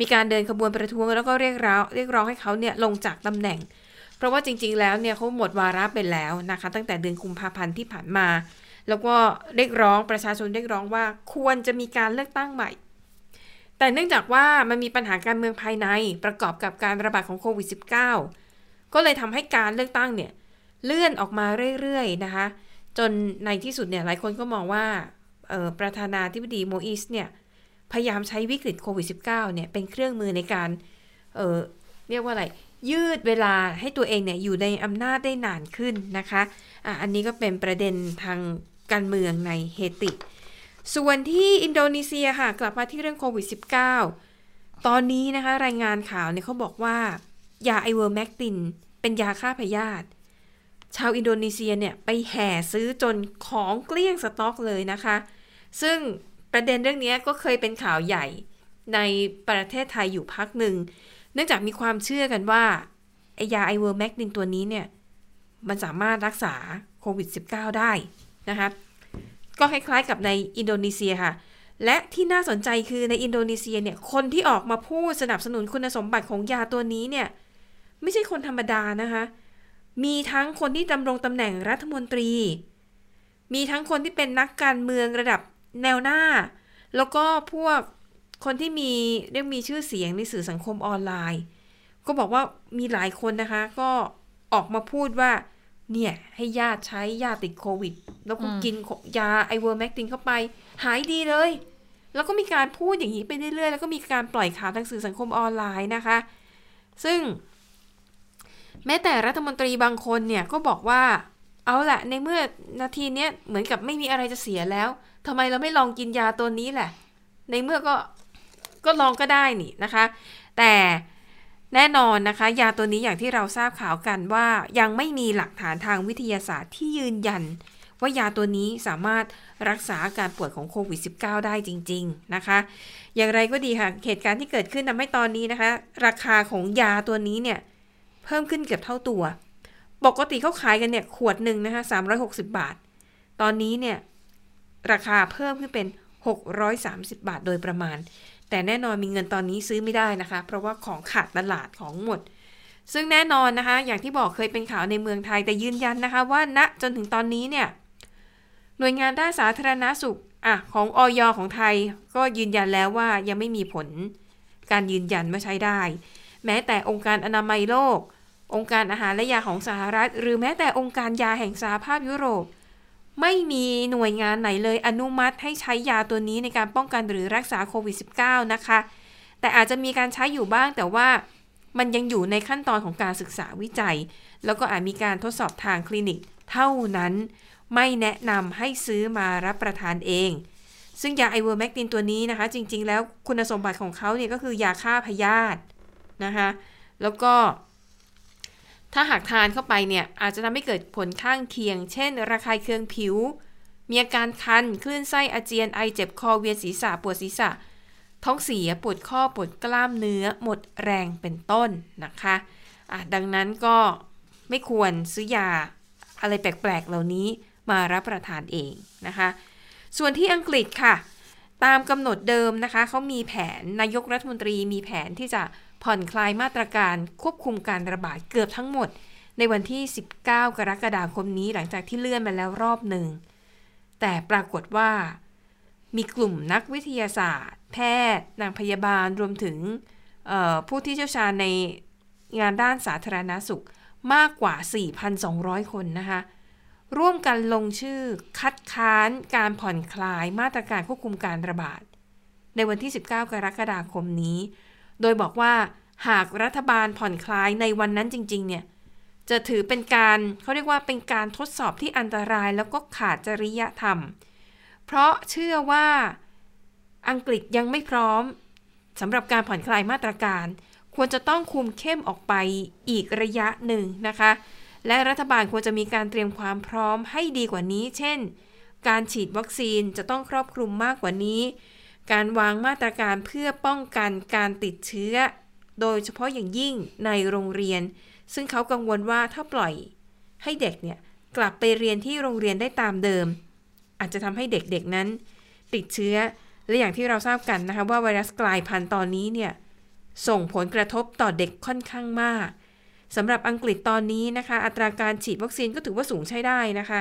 มีการเดินขบวนประท้วงแล้วก็เรียกร้องเรียกร้องให้เขาเนี่ยลงจากตำแหน่ง เพราะว่าจริง ๆ แล้วเนี่ยเขาหมดวาระไปแล้วนะคะ ตั้งแต่เดือนกุมภาพันธ์ที่ผ่านมา แล้วก็เรียกร้องประชาชนเรียกร้องว่าควรจะมีการเลือกตั้งใหม่ แต่เนื่องจากว่ามันมีปัญหาการเมืองภายในประกอบกับการระบาดของโควิด -19 ก็เลยทำให้การเลือกตั้งเนี่ยเลื่อนออกมาเรื่อยๆนะคะ จนในที่สุดเนี่ยหลายคนก็มองว่าประธานาธิบดีโมอิสเนี่ยพยายามใช้วิกฤตโควิด -19 เนี่ยเป็นเครื่องมือในการเเรียกว่าอะไร ยืดเวลาให้ตัวเองเนี่ยอยู่ในอำนาจได้นานขึ้นนะคะอะอันนี้ก็เป็นประเด็นทางการเมืองในเฮติ ส่วนที่อินโดนีเซียค่ะ กลับมาที่เรื่องโควิด -19 ตอนนี้นะคะ รายงานข่าวเนี่ยเขาบอกว่า ยาไอเวอร์เมกติน เป็นยาฆ่าพยาธิชาวอินโดนีเซียเนี่ย ไปแห่ซื้อจนของเกลี้ยงสต็อกเลยนะคะ ซึ่งประเด็นเรื่องนี้ก็เคยเป็นข่าวใหญ่ในประเทศไทยอยู่พักหนึ่ง เนื่องจากมีความเชื่อกันว่าไอยาไอเวอร์เมกตินตัวนี้เนี่ย มันสามารถรักษาโควิด -19 ได้นะคะ ก็คล้ายๆกับในอินโดนีเซียค่ะ และที่น่าสนใจคือในอินโดนีเซียเนี่ย คนที่ออกมาพูดสนับสนุนคุณสมบัติของยาตัวนี้เนี่ย ไม่ใช่คนธรรมดานะคะ มีทั้งคนที่ดำรงตำแหน่งรัฐมนตรี มีทั้งคนที่เป็นนักการเมืองระดับแนวหน้า แล้วก็พวกคนที่มีเรียกมีชื่อเสียงในสื่อสังคมออนไลน์ ก็บอกว่ามีหลายคนนะคะ ก็ออกมาพูดว่า เนี่ย ให้ญาติใช้ยาติดโควิด แล้วก็กินยาไอเวอร์เมกตินเข้าไป หายดีเลย แล้วก็มีการพูดอย่างนี้ไปเรื่อยๆ แล้วก็มีการปล่อยข่าวทางสื่อสังคมออนไลน์นะคะ ซึ่ง แม้แต่รัฐมนตรีบางคนเนี่ยก็บอกว่าเอาละในเมื่อนาทีเนี้ยเหมือนกับไม่มีอะไรจะเสียแล้วทำไมเราไม่ลองกินยาตัวนี้แหละ ในเมื่อก็ก็ลองก็ได้นี่นะคะ แต่ แน่นอนนะคะ ยาตัวนี้อย่างที่เราทราบข่าวกันว่ายังไม่มีหลักฐานทางวิทยาศาสตร์ที่ยืนยัน ว่ายาตัวนี้สามารถรักษาอาการป่วยของโควิด -19 ได้จริง ๆ นะคะ อย่างไรก็ดีค่ะ เหตุการณ์ที่เกิดขึ้นทำให้ตอนนี้นะคะ ราคาของยาตัวนี้เนี่ย เพิ่มขึ้นเกือบเท่าตัว ปกติเขาขายกันเนี่ยขวดหนึ่งนะคะ360 บาท ตอนนี้เนี่ยราคาเพิ่มขึ้นเป็น 630 บาทโดยประมาณ แต่แน่นอนมีเงินตอนนี้ซื้อไม่ได้นะคะ เพราะว่าของขาดตลาดของหมด ซึ่งแน่นอนนะคะ อย่างที่บอกเคยเป็นข่าวในเมืองไทยแต่ยืนยันนะคะ ว่าณจนถึงตอนนี้เนี่ยหน่วยงานด้านสาธารณาสุขอะของออยของไทยก็ยืนยันแล้วว่ายังไม่มีผลการยืนยันว่าใช้ได้ แม้แต่องค์การอนามัยโลก องค์การอาหารและยาของสหรัฐ หรือแม้แต่องค์การยาแห่งสหภาพยุโรป ไม่มีหน่วยงานไหนเลยอนุมัติให้ใช้ยาตัวนี้ในการป้องกันหรือรักษาโควิด -19 นะคะ แต่อาจจะมีการใช้อยู่บ้างแต่ว่ามันยังอยู่ในขั้นตอนของการศึกษาวิจัย แล้วก็อาจมีการทดสอบทางคลินิก เท่านั้นไม่แนะนำให้ซื้อมารับประทานเอง ซึ่งยาไอเวอร์เมกตินตัวนี้นะคะ จริง ๆ แล้วคุณสมบัติของเขาเนี่ยก็คือยาฆ่าพยาธินะคะ แล้วก็ ถ้าหากทานเข้าไปเนี่ยอาจจะทำให้เกิดผลข้างเคียง เช่น ระคายเคืองผิว มีอาการคัน คลื่นไส้อาเจียนไอเจ็บคอเวียนศีรษะปวดศีรษะ ท้องเสียปวดข้อปวดกล้ามเนื้อ หมดแรงเป็นต้นนะคะะดังนั้นก็ไม่ควรซื้อยาอะไรแปลกๆ เหล่านี้มารับประทานเองนะคะ ส่วนที่อังกฤษค่ะ ตามกำหนดเดิมนะคะเขามีแผนนายกรัฐมนตรีมีแผนที่จะ ผ่อนคลายมาตรการควบคุมการระบาดเกือบทั้งหมด ในวันที่ 19 กรกฎาคมนี้หลังจากที่เลื่อนมาแล้วรอบหนึ่ง แต่ปรากฏว่า มีกลุ่มนักวิทยาศาสตร์ แพทย์ นางพยาบาลรวมถึงผู้ที่เชี่ยวชาญในงานด้านสาธารณาสุขมากกว่า 4,200 คนนะคะ ร่วมกันลงชื่อคัดค้านการผ่อนคลายมาตรการควบคุมการระบาด ในวันที่ 19 กรกฎาคมนี้ โดยบอกว่าหากรัฐบาลผ่อนคลายในวันนั้นจริง ๆ เนี่ย จะถือเป็นการเขาเรียกว่าเป็นการทดสอบที่อันตรายแล้วก็ขาดจริยธรรม เพราะเชื่อว่าอังกฤษยังไม่พร้อมสำหรับการผ่อนคลายมาตรการ ควรจะต้องคุมเข้มออกไปอีกระยะหนึ่งนะคะ และรัฐบาลควรจะมีการเตรียมความพร้อมให้ดีกว่านี้ เช่น การฉีดวัคซีนจะต้องครอบคลุมมากกว่านี้ การวางมาตรการเพื่อป้องกันการติดเชื้อ โดยเฉพาะอย่างยิ่งในโรงเรียน ซึ่งเขากังวลว่าถ้าปล่อยให้เด็กเนี่ยกลับไปเรียนที่โรงเรียนได้ตามเดิม อาจจะทำให้เด็กๆนั้น ติดเชื้อและอย่างที่เราทราบกันนะคะว่าไวรัสกลายพันธุ์ตอนนี้เนี่ยส่งผลกระทบต่อเด็กค่อนข้างมากสำหรับอังกฤษตอนนี้นะคะ อัตราการฉีดวัคซีนก็ถือว่าสูงใช้ได้นะคะ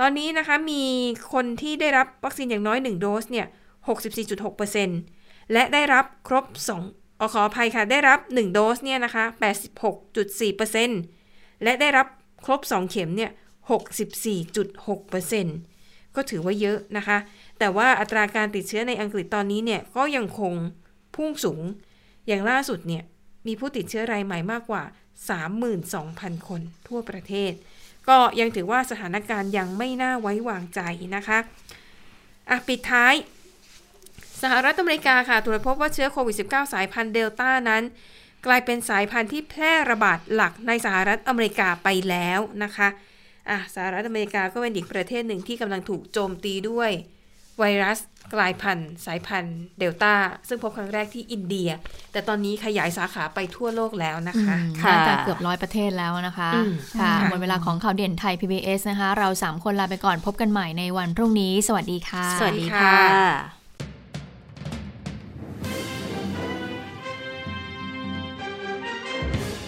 ตอนนี้นะคะมีคนที่ได้รับวัคซีนอย่างน้อย 1 โดสเนี่ย 64.6%และได้รับครบ2อขออภัยค่ะ ได้รับ 1 โดสเนี่ยนะคะ 86.4%และได้รับครบ 2 เข็มเนี่ย 64.6%ก็ถือว่าเยอะนะคะ แต่ว่าอัตราการติดเชื้อในอังกฤษตอนนี้เนี่ย ก็ยังคงพุ่งสูง อย่างล่าสุดเนี่ย มีผู้ติดเชื้อรายใหม่มากกว่า 32,000 คนทั่วประเทศ ก็ยังถือว่าสถานการณ์ยังไม่น่าไว้วางใจนะคะ อะ ปิดท้าย สหรัฐอเมริกาค่ะตรวจพบว่าเชื้อโควิด -19 สายพันธุ์เดลต้านั้น กลายเป็นสายพันธุ์ที่แพร่ระบาดหลักในสหรัฐอเมริกาไปแล้วนะคะอะสหรัฐอเมริกาก็เป็นอีกประเทศหนึ่งที่กำลังถูกโจมตีด้วยไวรัสกลายพันธุ์ สายพันธุ์เดลต้า ซึ่งพบครั้งแรกที่อินเดีย แต่ตอนนี้ขยายสาขาไปทั่วโลกแล้วนะคะน่าจะเกือบร้อยประเทศแล้วนะคะค่ะหมดเวลาของข่าวเด่นไทย PBS นะคะ เราสามคนลาไปก่อนพบกันใหม่ในวันพรุ่งนี้ สวัสดีค่ะ สวัสดีค่ะ